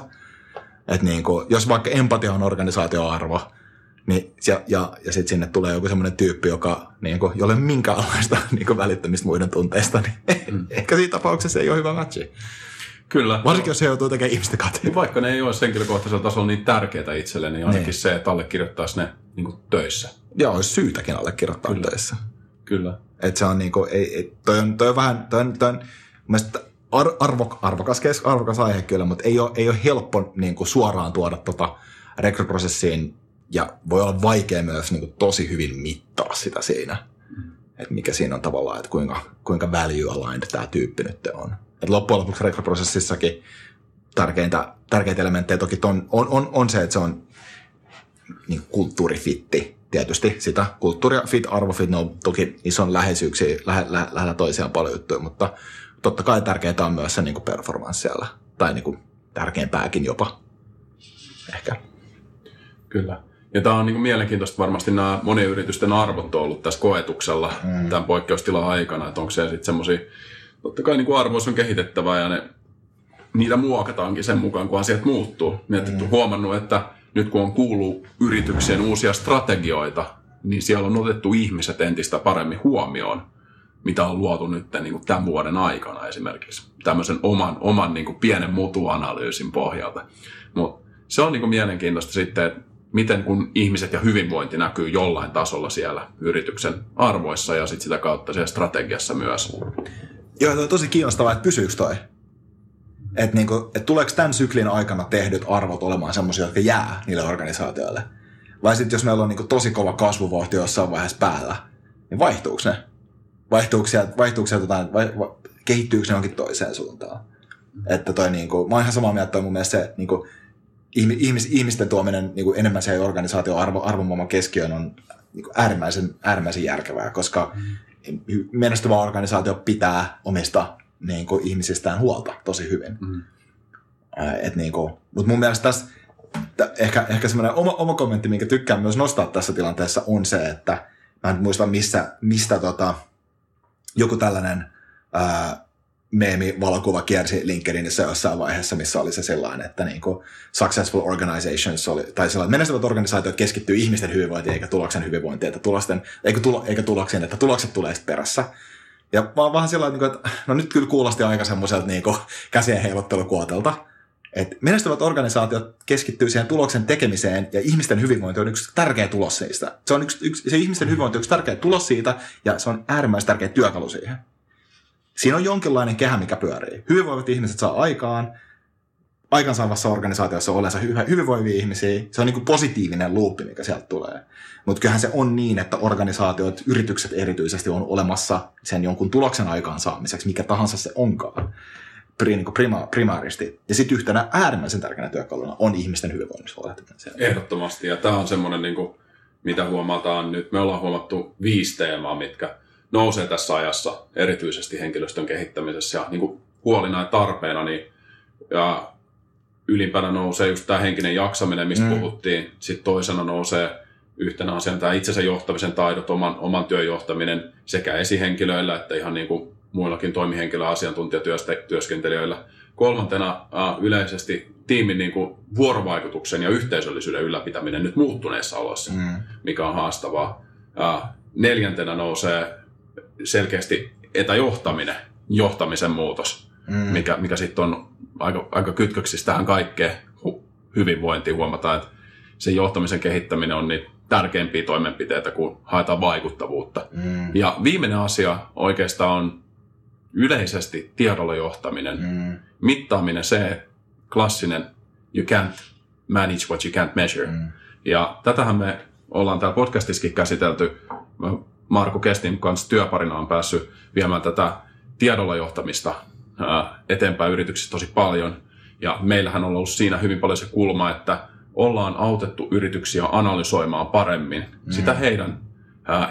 Et niin kuin, jos vaikka empatia on organisaatioarvo, niin, ja, ja, ja sitten sinne tulee joku semmoinen tyyppi, joka niin kuin, jolle minkäänlaista [laughs] niin kuin, välittämistä muiden tunteista, niin mm. [laughs] ehkä siinä tapauksessa ei ole hyvä matchi. Kyllä. Varsinkin, jos se joutuu tekemään ihmistä kateen. Vaikka ne ei ole henkilökohtaisella tasolla niin tärkeitä itselle, niin ainakin niin. se, että allekirjoittaisi ne niin kuin töissä. Joo, olisi syytäkin allekirjoittaa Kyllä. töissä. Kyllä. Että se on niin kuin, ei, ei, toi, on, toi on vähän, toi on, toi on ar, arvo, arvokas, arvokas aihe kyllä, mutta ei ole, ei ole helppo niin kuin suoraan tuoda tota rekryprosessiin ja voi olla vaikea myös niin kuin, tosi hyvin mittaa sitä siinä. Että mikä siinä on tavallaan, että kuinka, kuinka value aligned tämä tyyppi nyt on. Et loppujen lopuksi rekryprosessissakin tärkeintä, tärkeitä elementtejä toki on, on, on, on se, että se on niin kulttuurifitti tietysti sitä. Kulttuuri ja fit, arvofit, ne on toki ison läheisyyksiä, lähe, lähe, lähellä toisiaan paljon juttuja, mutta totta kai tärkeää on myös se niin kuin performance siellä, tai niin kuin tärkeämpääkin jopa ehkä. Kyllä. Ja tämä on niin kuin mielenkiintoista varmasti nämä monien yritysten arvot on ollut tässä koetuksella mm. tämän poikkeustilan aikana, että onko se sitten semmoisia, totta kai niin kuin arvoissa on kehitettävää ja ne, niitä muokataankin sen mukaan, kun asiat muuttuu. Mietitty, mm. huomannut, että nyt kun on kuullut yrityksien uusia strategioita, niin siellä on otettu ihmiset entistä paremmin huomioon, mitä on luotu nyt niin kuin tämän vuoden aikana esimerkiksi. Tämmöisen oman, oman niin kuin pienen mutuanalyysin pohjalta. Mutta se on niin kuin mielenkiintoista sitten, että miten kun ihmiset ja hyvinvointi näkyy jollain tasolla siellä yrityksen arvoissa ja sit sitä kautta siellä strategiassa myös. Joo, on tosi kiinnostavaa, että pysyykö toi? Että niinku, et tuleeko tämän syklin aikana tehdyt arvot olemaan semmoisia, jotka jää niille organisaatioille? Vai sitten jos meillä on niinku tosi kova kasvuvauhti jossain vaiheessa päällä, niin vaihtuuko ne? Vaihtuuko sieltä, vaihtuuko sieltä jotain, vai, vai, kehittyykö ne johonkin toiseen suuntaan? Että toi niinku, mä oon ihan samaa mieltä, että mun mielestä se niinku, ihmis, ihmisten tuominen niin kuin enemmän siihen organisaation arvo, arvomaailman keskiöön on niin kuin äärimmäisen, äärimmäisen järkevää, koska mm. menestyvä organisaatio pitää omista niin kuin, ihmisistään huolta tosi hyvin. Mm. Et, niin kuin, mutta mun mielestä tässä ehkä, ehkä semmoinen oma, oma kommentti, minkä tykkään myös nostaa tässä tilanteessa, on se, että mä en muista missä, mistä tota, joku tällainen ää, meemi-valokuva kiersi LinkedInissä jossain vaiheessa, missä oli se sellainen, että niin kuin successful organizations oli, tai sellainen menestyvät organisaatiot keskittyy ihmisten hyvinvointiin eikä tuloksen hyvinvointiin, että tulosten, eikä, tulo, eikä tuloksiin, että tulokset tulee sitten perässä. Ja oon vähän sellainen, että no nyt kyllä kuulosti aika semmoiselta niin käsien heilottelukuotelta, että menestyvät organisaatiot keskittyy siihen tuloksen tekemiseen ja ihmisten hyvinvointi on yksi tärkeä tulos siitä. Se on yksi, yksi, se ihmisten hyvinvointi on yksi tärkeä tulos siitä ja se on äärimmäisen tärkeä työkalu siihen. Siinä on jonkinlainen kehä, mikä pyörii. Hyvinvoivat ihmiset saa aikaan, aikansaavassa organisaatiossa on olensa hyvinvoivia ihmisiä. Se on niin kuin positiivinen luuppi, mikä sieltä tulee. Mutta kyllähän se on niin, että organisaatiot, yritykset erityisesti on olemassa sen jonkun tuloksen aikaansaamiseksi, mikä tahansa se onkaan niin prima, primaaristi. Ja sitten yhtenä äärimmäisen tärkeänä työkaluna on ihmisten hyvinvoinnista huolehtiminen. Ehdottomasti, ja tämä on semmoinen, niin kuin, mitä huomataan nyt. Me ollaan huomattu viisi teemaa, mitkä nousee tässä ajassa, erityisesti henkilöstön kehittämisessä ja niin kuin huolina ja tarpeena, niin ja ylimpänä nousee just tämä henkinen jaksaminen, mistä mm. puhuttiin. Sitten toisena nousee yhtenä asiana tämä itsensä johtamisen taidot, oman, oman työn johtaminen sekä esihenkilöillä että ihan niin kuin muillakin toimihenkilö- asiantuntijatyöskentelijöillä. Kolmantena äh, yleisesti tiimin niin kuin vuorovaikutuksen ja yhteisöllisyyden ylläpitäminen nyt muuttuneessa olossa, mm. mikä on haastavaa. Ja neljäntenä nousee selkeästi etäjohtaminen, johtamisen muutos, mm. mikä, mikä sitten on aika, aika kytköksissä tähän kaikkeen hu- hyvinvointiin. Huomataan, että se johtamisen kehittäminen on niitä tärkeimpiä toimenpiteitä, kun haetaan vaikuttavuutta. Mm. Ja viimeinen asia oikeastaan on yleisesti tiedolla johtaminen, mm. mittaaminen, se klassinen you can't manage what you can't measure. Mm. Ja tätähän me ollaan täällä podcastissakin käsitelty. Marko Kestin kanssa työparina on päässyt viemään tätä tiedolla johtamista eteenpäin yrityksissä tosi paljon. Ja meillähän on ollut siinä hyvin paljon se kulma, että ollaan autettu yrityksiä analysoimaan paremmin mm. sitä heidän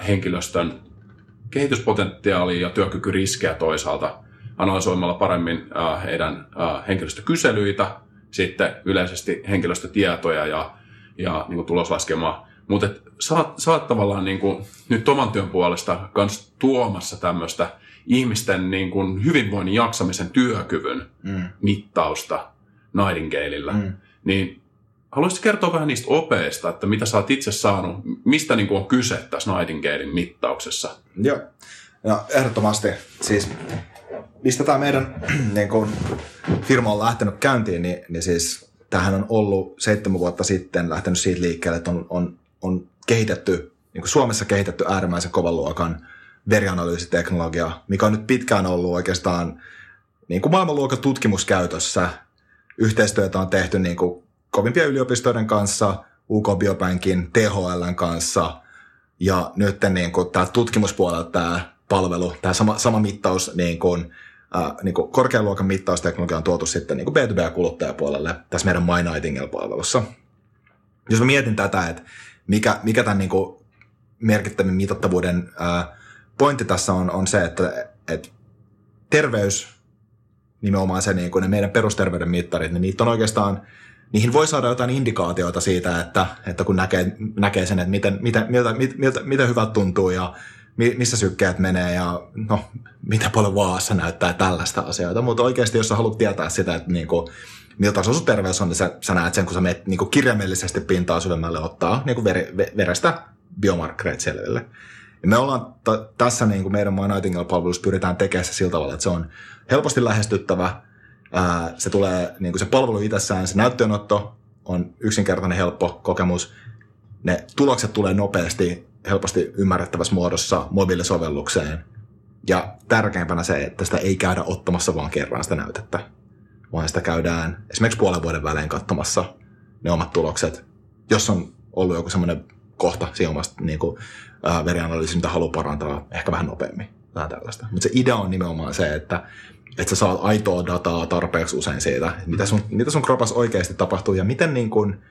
henkilöstön kehityspotentiaalia ja työkykyriskejä toisaalta analysoimalla paremmin heidän henkilöstökyselyitä, sitten yleisesti henkilöstötietoja ja, ja niin kuin tuloslaskelmaa. Mutta sä oot tavallaan niin kuin, nyt oman työn puolesta kans tuomassa tämmöistä ihmisten niin kuin, hyvinvoinnin jaksamisen työkyvyn mm. mittausta Nightingaleillä. Mm. Niin haluaisitko kertoa vähän niistä opeista, että mitä sä oot itse saanut, mistä niin kuin on kyse tässä Nightingalein mittauksessa? Joo, no, ehdottomasti. Siis mistä tämä meidän [clears throat] niin kun, firma on lähtenyt käyntiin, niin, niin siis tähän on ollut seitsemän vuotta sitten lähtenyt siitä liikkeelle, että on, on, on kehitetty, niin Suomessa kehitetty äärimmäisen kovan luokan verianalyysiteknologia, mikä on nyt pitkään ollut oikeastaan niin kuin maailmanluokan tutkimuskäytössä. Yhteistyötä on tehty niin kuin kovimpien yliopistojen kanssa, UK Biobankin, THLn kanssa ja nyt niin kuin tämä tutkimuspuolella tämä palvelu, tämä sama, sama mittaus niin kuin, äh, niin kuin korkean luokan mittausteknologia on tuotu sitten niin kuin B2B-kuluttajapuolelle tässä meidän My Nightingale-palvelussa. Jos mä mietin tätä, että mikä, mikä tämän niin kuin merkittävin mitattavuuden äh, pointti tässä on, on se, että, että terveys, nimenomaan se niin kuin ne meidän perusterveyden mittarit, niin niitä on oikeastaan, niihin voi saada jotain indikaatioita siitä, että, että kun näkee, näkee sen, että miten, miten, miltä, miltä, miten hyvät tuntuu ja missä sykkeet menee ja no, mitä paljon vaassa näyttää tällaista asioita. Mutta oikeasti, jos sä haluat tietää sitä, että niinku, miltä sun terveys on, niin sä, sä näet sen, kun sä menet niinku kirjaimellisesti pintaa syvemmälle ottaa niinku veri, verestä biomarkkereita selville. Ja me ollaan t- tässä niin kuin meidän Nightingale-palvelussa pyritään tekemään se sillä tavalla, että se on helposti lähestyttävä, ää, se tulee niin kuin se palvelu itsessään, se näyttöönotto on yksinkertainen helppo kokemus, ne tulokset tulee nopeasti helposti ymmärrettävässä muodossa mobiilisovellukseen. Ja tärkeimpänä se, että sitä ei käydä ottamassa vaan kerran sitä näytettä, vaan sitä käydään esimerkiksi puolen vuoden välein katsomassa ne omat tulokset. Jos on ollut joku semmoinen kohta siinä omasta niin kuin, ää, verianalyysi, mitä haluaa parantaa ehkä vähän nopeammin. Tai tällaista. Mutta se idea on nimenomaan se, että, että sä saat aitoa dataa tarpeeksi usein siitä, mitä sun, mitä sun kropas oikeasti tapahtuu ja miten niin kuin,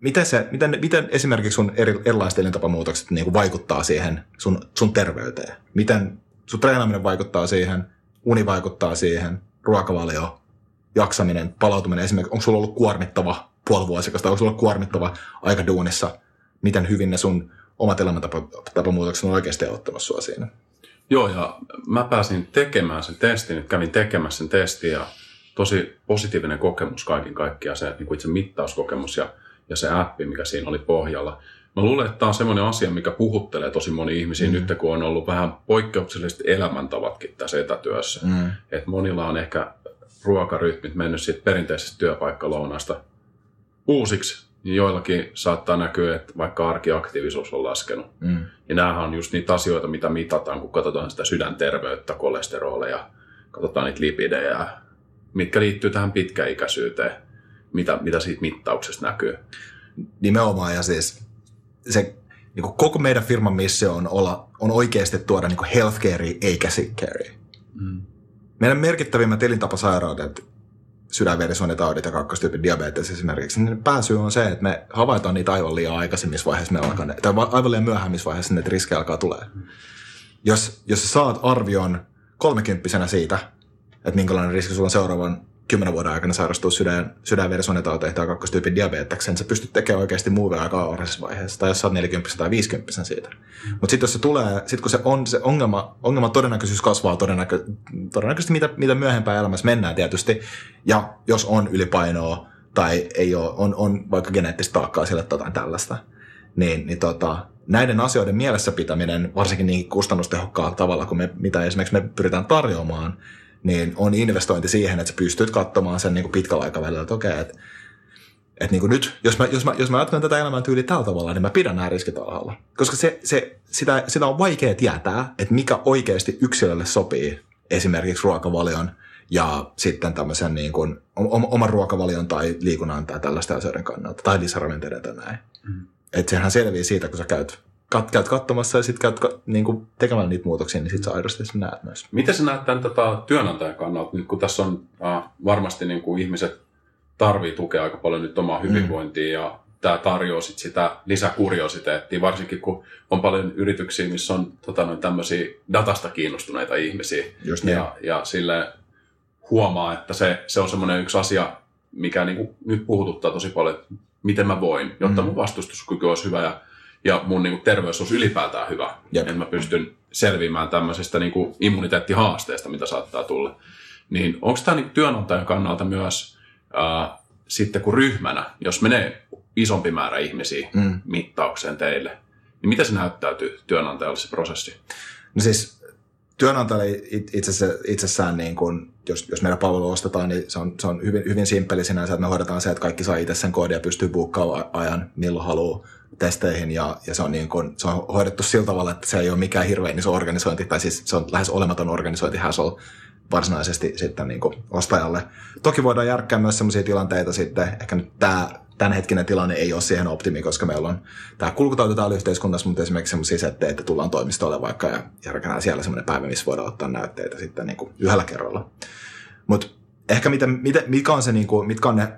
miten, se, miten, miten esimerkiksi sun eri, erilaiset elintapamuutokset niin kuin vaikuttaa siihen sun, sun terveyteen? Miten sun treenaaminen vaikuttaa siihen, uni vaikuttaa siihen, ruokavalio, jaksaminen, palautuminen esimerkiksi, onko sulla ollut kuormittava puoli vuosikasta, onko sulla ollut kuormittava aika duunissa, miten hyvin ne sun omat elämäntapamuutokset on oikeasti auttanut sua siinä? Joo, ja mä pääsin tekemään sen testin, kävin tekemässä sen testin ja tosi positiivinen kokemus kaiken kaikkiaan, se niin kuin itse mittauskokemus ja ja se appi, mikä siinä oli pohjalla. Mä luulen, että tämä on semmoinen asia, mikä puhuttelee tosi moni ihmisiä mm. nyt, kun on ollut vähän poikkeukselliset elämäntavatkin tässä etätyössä. Mm. Että monilla on ehkä ruokarytmit mennyt siitä perinteisestä työpaikkalounasta uusiksi, niin joillakin saattaa näkyä, että vaikka arkiaktiivisuus on laskenut. Mm. Ja näähän on just niitä asioita, mitä mitataan, kun katsotaan sitä sydänterveyttä, kolesteroleja, katsotaan niitä lipidejä, mitkä liittyy tähän pitkäikäisyyteen mitä, mitä siitä mittauksesta näkyy. Nimenomaan, ja siis se niin kuin koko meidän firman missio on, olla, on oikeasti tuoda niin healthcare eikä sickcare. Mm. Meidän merkittävimmät elintapasairaudet, sydänverisuonitaudit ja kakkostyypin diabetes esimerkiksi, niin pääsy on se, että me havaitaan niitä aivan liian aikaisemmissa vaiheissa, me alkaa, tai aivan liian myöhemmissä vaiheissa, että riskejä alkaa tulee. Jos, jos saat arvion kolmekymppisenä siitä, että minkälainen riski sulla on seuraavan kymmenen vuoden aikana sairastua sydän, sydänverisuonitauteihin tai kakkostyypin diabeteksen, sä pystyt tekemään oikeasti muuve aika varhaisessa vaiheessa, tai jos sä oot 40 tai 50 siitä. Mutta sitten jos se tulee, sit kun se on se ongelma, ongelma todennäköisyys kasvaa todennäkö, todennäköisesti mitä, mitä myöhempään elämässä mennään tietysti, ja jos on ylipainoa tai ei ole, on, on vaikka geneettistä taakkaa sille tai jotain tällaista, niin, niin tota, näiden asioiden mielessä pitäminen, varsinkin niin kustannustehokkaalla tavalla kuin me, mitä esimerkiksi me pyritään tarjoamaan, niin on investointi siihen, että sä pystyt katsomaan sen niin kuin pitkällä aikavälillä, että okei, että et niin kuin nyt, jos mä, jos, mä, jos mä ajattelen tätä elämäntyyliä tällä tavalla, niin mä pidän nämä riskit alhaalla. Koska se, se, sitä, sitä on vaikea tietää, että mikä oikeasti yksilölle sopii esimerkiksi ruokavalion ja sitten tämmöisen niin kuin, oman ruokavalion tai liikunnan tai tällaisten asioiden kannalta, tai lisäravinteiden tai näin. Mm. Että sehän selviää siitä, kun sä käyt, kat, käyt katsomassa ja sitten käyt niin kuin tekemään niitä muutoksia, niin sitten sä aidosti sen näet myös. Miten sä näet tämän tota, työnantajan kannalta, nyt kun tässä on äh, varmasti niin kuin ihmiset tarvii tukea aika paljon nyt omaa hyvinvointia mm. ja tämä tarjoaa sit sitä lisäkuriositeettia, varsinkin kun on paljon yrityksiä, missä on tota, noin tämmöisiä datasta kiinnostuneita ihmisiä. Just niin. ja, ja sille huomaa, että se, se on semmoinen yksi asia, mikä niin kuin nyt puhututtaa tosi paljon, että miten mä voin, jotta mm. mun vastustuskyky olisi hyvä ja, ja mun niin kuin terveys olisi ylipäätään hyvä. Jep. Että mä pystyn selviämään tämmöisestä niin kuin immuniteettihaasteesta, mitä saattaa tulla. Niin onko tämä niin työnantajan kannalta myös ää, sitten kuin ryhmänä, jos menee isompi määrä ihmisiä mm. mittaukseen teille, niin miten se näyttäytyy työnantajalle se prosessi? No siis työnantajalle itsessään, itsessään niin kun, jos, jos meidän palvelu ostetaan, niin se on, se on hyvin, hyvin simppeli sinänsä, että me hoidetaan se, että kaikki saa itse sen koodin ja pystyy buukkaamaan ajan milloin haluaa testeihin ja, ja se, on niin kun, se on hoidettu sillä tavalla, että se ei ole mikään hirveän iso organisointi, tai siis se on lähes olematon organisointi hassle varsinaisesti sitten niin ostajalle. Toki voidaan järkkää myös sellaisia tilanteita sitten, ehkä nyt tämä tämänhetkinen tilanne ei ole siihen optimi, koska meillä on tämä kulkutauti täällä yhteiskunnassa, mutta esimerkiksi sellaisia setteitä, että tullaan toimistolle vaikka ja järkänään siellä sellainen päivä, missä voidaan ottaa näytteitä sitten niin kuin yhdellä kerralla. Mutta ehkä miten, miten, mitkä, on se, niin kuin, mitkä on ne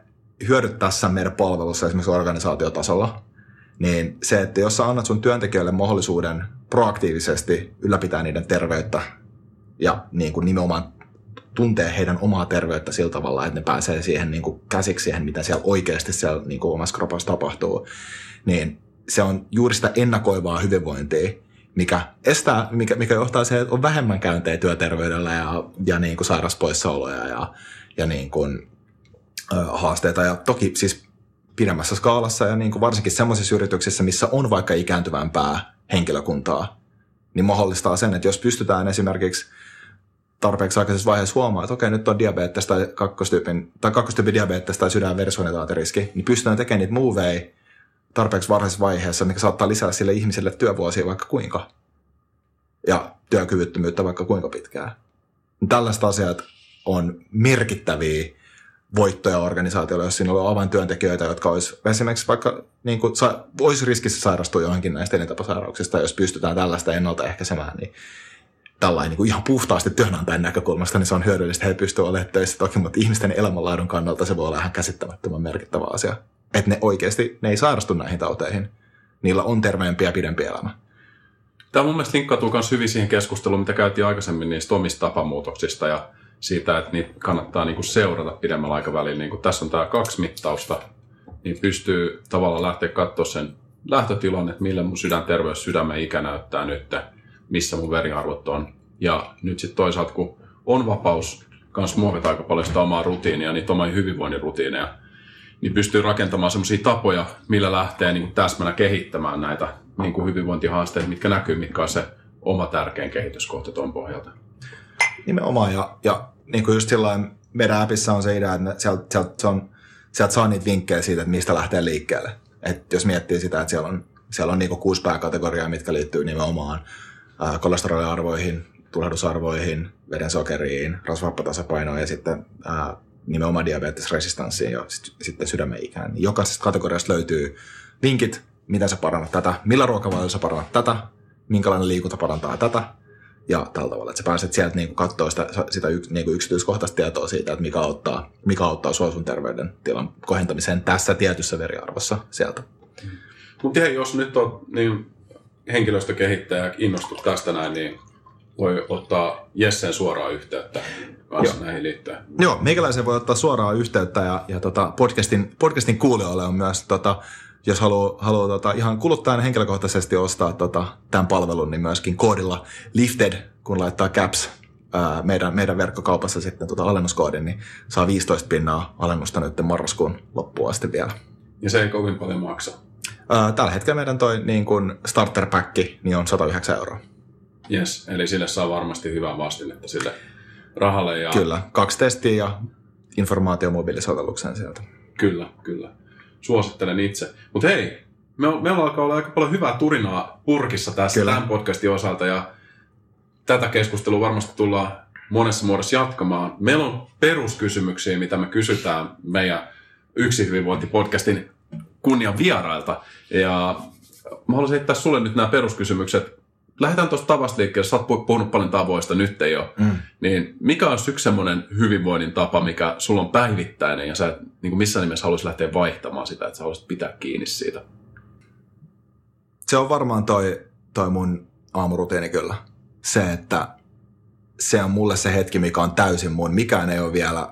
hyödyt tässä meidän palvelussa esimerkiksi organisaatiotasolla, niin se, että jos sä annat sun työntekijöille mahdollisuuden proaktiivisesti ylläpitää niiden terveyttä ja niin kuin nimenomaan tuntee heidän omaa terveyttä sillä tavalla, että ne pääsee siihen niin kuin käsiksi siihen, mitä siellä oikeasti siellä niin kuin omassa kropassa tapahtuu, niin se on juuri sitä ennakoivaa hyvinvointia, mikä, estää, mikä, mikä johtaa siihen, että on vähemmän käyntejä työterveydellä ja, ja niin kuin sairauspoissaoloja ja, ja niin kuin, haasteita. Ja toki siis pidemmässä skaalassa ja niin kuin varsinkin sellaisissa yrityksissä, missä on vaikka ikääntyvämpää henkilökuntaa, niin mahdollistaa sen, että jos pystytään esimerkiksi – tarpeeksi aikaisessa vaiheessa huomaa, että okei, nyt on diabetes tai kakkostyypin, tai kakkostyypin diabetes tai sydän- ja niin pystytään tekemään niitä moveja tarpeeksi varhaisessa vaiheessa, mikä saattaa lisää sille ihmiselle työvuosia vaikka kuinka. Ja työkyvyttömyyttä vaikka kuinka pitkään. Tällaiset asiat on merkittäviä voittoja organisaatiolle, jos siinä on avaintyöntekijöitä, jotka olisi esimerkiksi vaikka niin kuin, sa, olisi riskissä sairastua johonkin näistä elintapasairauksista, jos pystytään tällaista ennaltaehkäisemään, niin tällainen niin kuin ihan puhtaasti työnantajan näkökulmasta, niin se on hyödyllistä, he pystyvät olemaan töissä toki, mutta ihmisten elämänlaadun kannalta se voi olla ihan käsittämättömän merkittävä asia. Että ne oikeasti, ne ei sairastu näihin tauteihin. Niillä on terveempi ja pidempi elämä. Tämä mun mielestä linkkautuu myös hyvin siihen keskusteluun, mitä käytiin aikaisemmin niistä omista tapamuutoksista ja siitä, että niitä kannattaa niin kuin seurata pidemmällä aikavälillä. Niin kuin tässä on tämä kaksi mittausta, niin pystyy tavallaan lähteä katsoa sen lähtötilan, että millä mun sydänterveys, sydämen ikä näyttää nyt missä mun veriarvot on. Ja nyt sitten toisaalta, kun on vapaus kans muovata aika paljon sitä omaa rutiinia, niitä omia hyvinvoinnin rutiineja, niin pystyy rakentamaan sellaisia tapoja, millä lähtee niin täsmänä kehittämään näitä niin kuin hyvinvointihaasteita, mitkä näkyy, mitkä on se oma tärkein kehityskohta tuon pohjalta. Nimenomaan, ja, ja niin kuin just sillain meidän appissa on se idea, että sieltä, sieltä, se on, sieltä saa niitä vinkkejä siitä, että mistä lähtee liikkeelle. Et jos miettii sitä, että siellä on, siellä on niin kuin kuusi pääkategoriaa, mitkä liittyy nimenomaan kolesteroliarvoihin, tulehdusarvoihin, veden sokeriin, rasvahappatasapainoon ja sitten ää, nimenomaan diabetesresistanssiin ja sit, sitten sydämen ikään. Niin jokaisesta kategoriasta löytyy vinkit, miten sä parannat tätä, millä ruokavaliolla sä parannat tätä, minkälainen liikunta parantaa tätä, ja tällä tavalla, että sä pääset sieltä niin katsoa sitä, sitä yks, niin yksityiskohtaista tietoa siitä, että mikä auttaa, mikä auttaa sua sun terveydentilan kohentamiseen tässä tietyssä veriarvossa sieltä. Mutta jos nyt on niin henkilöstökehittäjä innostut tästä näin, niin voi ottaa Jessen suoraan yhteyttä kanssa Joo. näihin liittyen. Joo, meikäläisen voi ottaa suoraan yhteyttä ja, ja tota, podcastin, podcastin kuulijoille on myös, tota, jos haluaa, haluaa tota, ihan kuluttajan henkilökohtaisesti ostaa tota, tämän palvelun, niin myöskin koodilla lifted, kun laittaa caps ää, meidän, meidän verkkokaupassa sitten tota alennuskoodin, niin saa 15 pinnaa alennusta nyt marraskuun loppuun asti vielä. Ja se ei kovin paljon maksa. Ää, tällä hetkellä meidän toi niin kun starter pack niin on 109 euroa. Yes, eli sille saa varmasti hyvää vastinetta sille rahalle. Ja... Kyllä, kaksi testiä ja informaatio mobiilisovelluksen sieltä. Kyllä, kyllä. Suosittelen itse. Mutta hei, me, meillä alkaa olla aika paljon hyvää turinaa purkissa tässä Kyllä. tämän podcastin osalta ja tätä keskustelua varmasti tullaan monessa muodossa jatkamaan. Meillä on peruskysymyksiä, mitä me kysytään meidän Yksi hyvinvointipodcastin kunnian vierailta. Ja mä haluaisin heittää sulle nyt nämä peruskysymykset. Lähdetään tuosta tavasta liikkeelle. Sä oot pu- puhunut paljon tavoista nyt jo. Mm. Niin mikä on yksi semmoinen hyvinvoinnin tapa, mikä sulla on päivittäinen ja sä et niin kuin missään nimessä haluaisit lähteä vaihtamaan sitä, että sä haluaisit pitää kiinni siitä? Se on varmaan toi, toi mun aamurutiini kyllä. Se, että se on mulle se hetki, mikä on täysin mun. Mikään ei ole vielä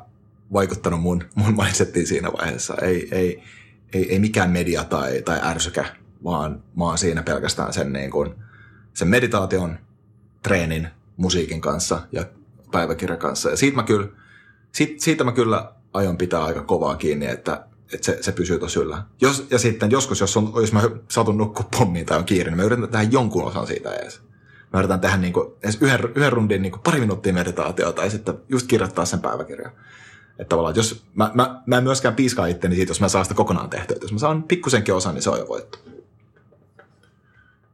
vaikuttanut mun, mun mindsettiin siinä vaiheessa. Ei, ei, ei, ei mikään media tai, tai ärsykä, vaan mä oon siinä pelkästään sen, niin kuin, sen meditaation, treenin, musiikin kanssa ja päiväkirjan kanssa. Ja siitä mä kyllä, siitä, siitä mä kyllä aion pitää aika kovaa kiinni, että, että se, se pysyy tuossa yllä. Jos, ja sitten joskus, jos, on, jos mä satun nukkua pommiin tai on kiire, niin mä yritän tehdä jonkun osan siitä edes. Mä yritän tehdä niin kuin, edes yhden, yhden rundin niin kuin pari minuuttia meditaatiota tai sitten just kirjoittaa sen päiväkirjan. Että tavallaan, että jos mä, mä, mä en myöskään piiskaa itteni siitä, jos mä saan sitä kokonaan tehtyä. Jos mä saan pikkusenkin osan, niin se on jo voitto.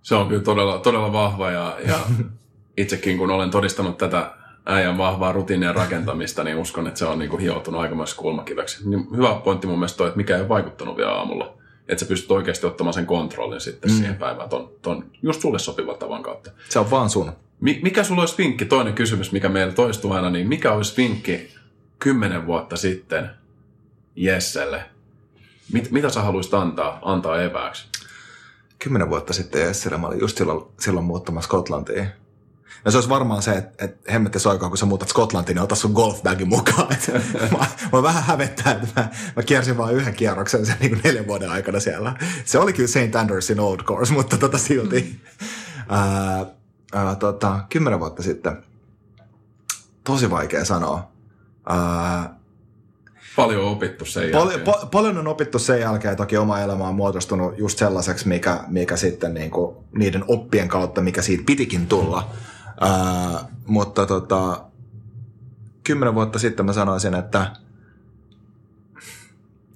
Se on kyllä todella, todella vahva ja, ja [laughs] itsekin kun olen todistanut tätä äijän vahvaa rutiinien rakentamista, niin uskon, että se on niin kuin hioutunut aikamoisessa kulmakiveksi. Niin hyvä pointti mun mielestä toi, että mikä ei ole vaikuttanut vielä aamulla. Että sä pystyt oikeasti ottamaan sen kontrollin sitten mm. siihen päivään ton, ton just sulle sopivan tavan kautta. Se on vaan sun. Mi- mikä sulla olisi vinkki, toinen kysymys, mikä meillä toistuu aina, niin mikä olisi vinkki kymmenen vuotta sitten Jesselle? Mit, mitä sä haluaisit antaa, antaa evääksi? Kymmenen vuotta sitten Jessillä mä olin just silloin, silloin muuttamassa Skotlantiin. Ja se olisi varmaan se, että, että hemmetti soikaa, kun sä muutat Skotlantiin, niin ota sun golfbagin mukaan. Et, [laughs] mä, mä, vähän hävettää, että mä, mä kiersin vain yhden kierroksen sen niin kuin neljän vuoden aikana siellä. Se oli kyllä St. Andersin Old Course, mutta tota silti. Ää, ää, tota, kymmenen vuotta sitten. Tosi vaikea sanoa. Ää, Paljon opittu sen Pal- jälkeen. pa- paljon on opittu sen jälkeen, toki oma elämä on muodostunut just sellaiseksi, mikä, mikä sitten niin kuin niiden oppien kautta, mikä siitä pitikin tulla. Ää, mutta tota, kymmenen vuotta sitten mä sanoisin, että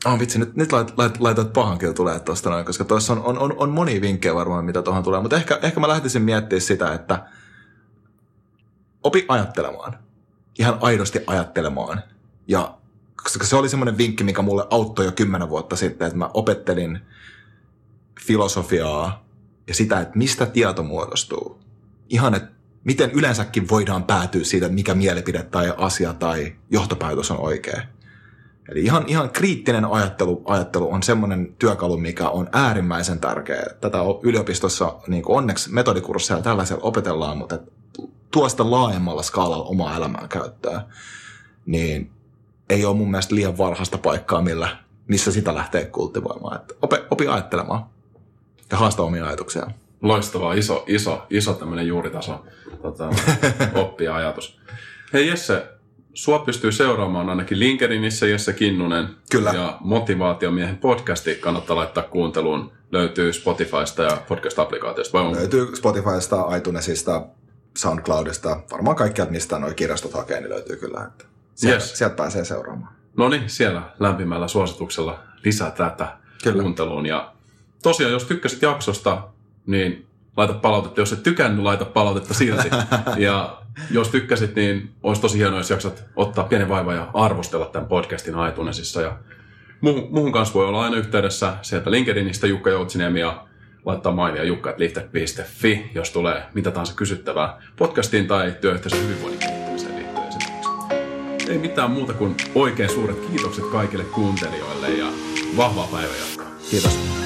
Oh, vitsi, nyt, nyt lait, lait, laitat pahan kyllä tulee tuosta noin, koska tuossa on, on, on, on monia vinkkejä varmaan, mitä tuohon tulee. Mutta ehkä, ehkä mä lähtisin miettimään sitä, että opi ajattelemaan. Ihan aidosti ajattelemaan. Ja koska se oli semmoinen vinkki, mikä mulle auttoi jo kymmenen vuotta sitten, että mä opettelin filosofiaa ja sitä, että mistä tieto muodostuu. Ihan, että miten yleensäkin voidaan päätyä siitä, mikä mielipide tai asia tai johtopäätös on oikea. Eli ihan, ihan kriittinen ajattelu, ajattelu on semmoinen työkalu, mikä on äärimmäisen tärkeä. Tätä yliopistossa niin onneksi metodikursseilla tällaisella opetellaan, mutta tuosta laajemmalla skaalalla omaa elämää käyttää. Niin ei ole mun mielestä liian varhaista paikkaa, millä, missä sitä lähtee kultivoimaan. Että opi, opi ajattelemaan ja haasta omia ajatuksia. Loistavaa, iso, iso, iso tämmöinen juuritaso tota, [laughs] oppi-ajatus. Hei Jesse, sua pystyy seuraamaan ainakin LinkedInissä Jesse Kinnunen. Kyllä. Ja Motivaatiomiehen podcasti kannattaa laittaa kuunteluun. Löytyy Spotifysta ja podcast-applikaatiosta. Vai on? Löytyy Spotifysta, iTunesista, SoundCloudista, varmaan kaikkialta, mistä nuo kirjastot hakee, niin löytyy kyllä. Että sieltä, Yes. sieltä pääsee seuraamaan. No niin, siellä lämpimällä suosituksella lisää tätä Kyllä. kuunteluun. Ja tosiaan, jos tykkäsit jaksosta, niin laita palautetta. Jos et tykännyt, laita palautetta silti. [laughs] ja jos tykkäsit, niin olisi tosi hienoa, jos jaksat ottaa pienen vaivan ja arvostella tämän podcastin iTunesissa. Ja muuhun, muuhun kanssa voi olla aina yhteydessä sieltä LinkedInistä Jukka Joutsiniemi ja laittaa mailia jukka.lifte.fi, jos tulee mitä tahansa kysyttävää podcastiin tai työyhteisön hyvinvoinnin. Ei mitään muuta kuin oikein suuret kiitokset kaikille kuuntelijoille ja vahvaa päivänjatkoa. Kiitos.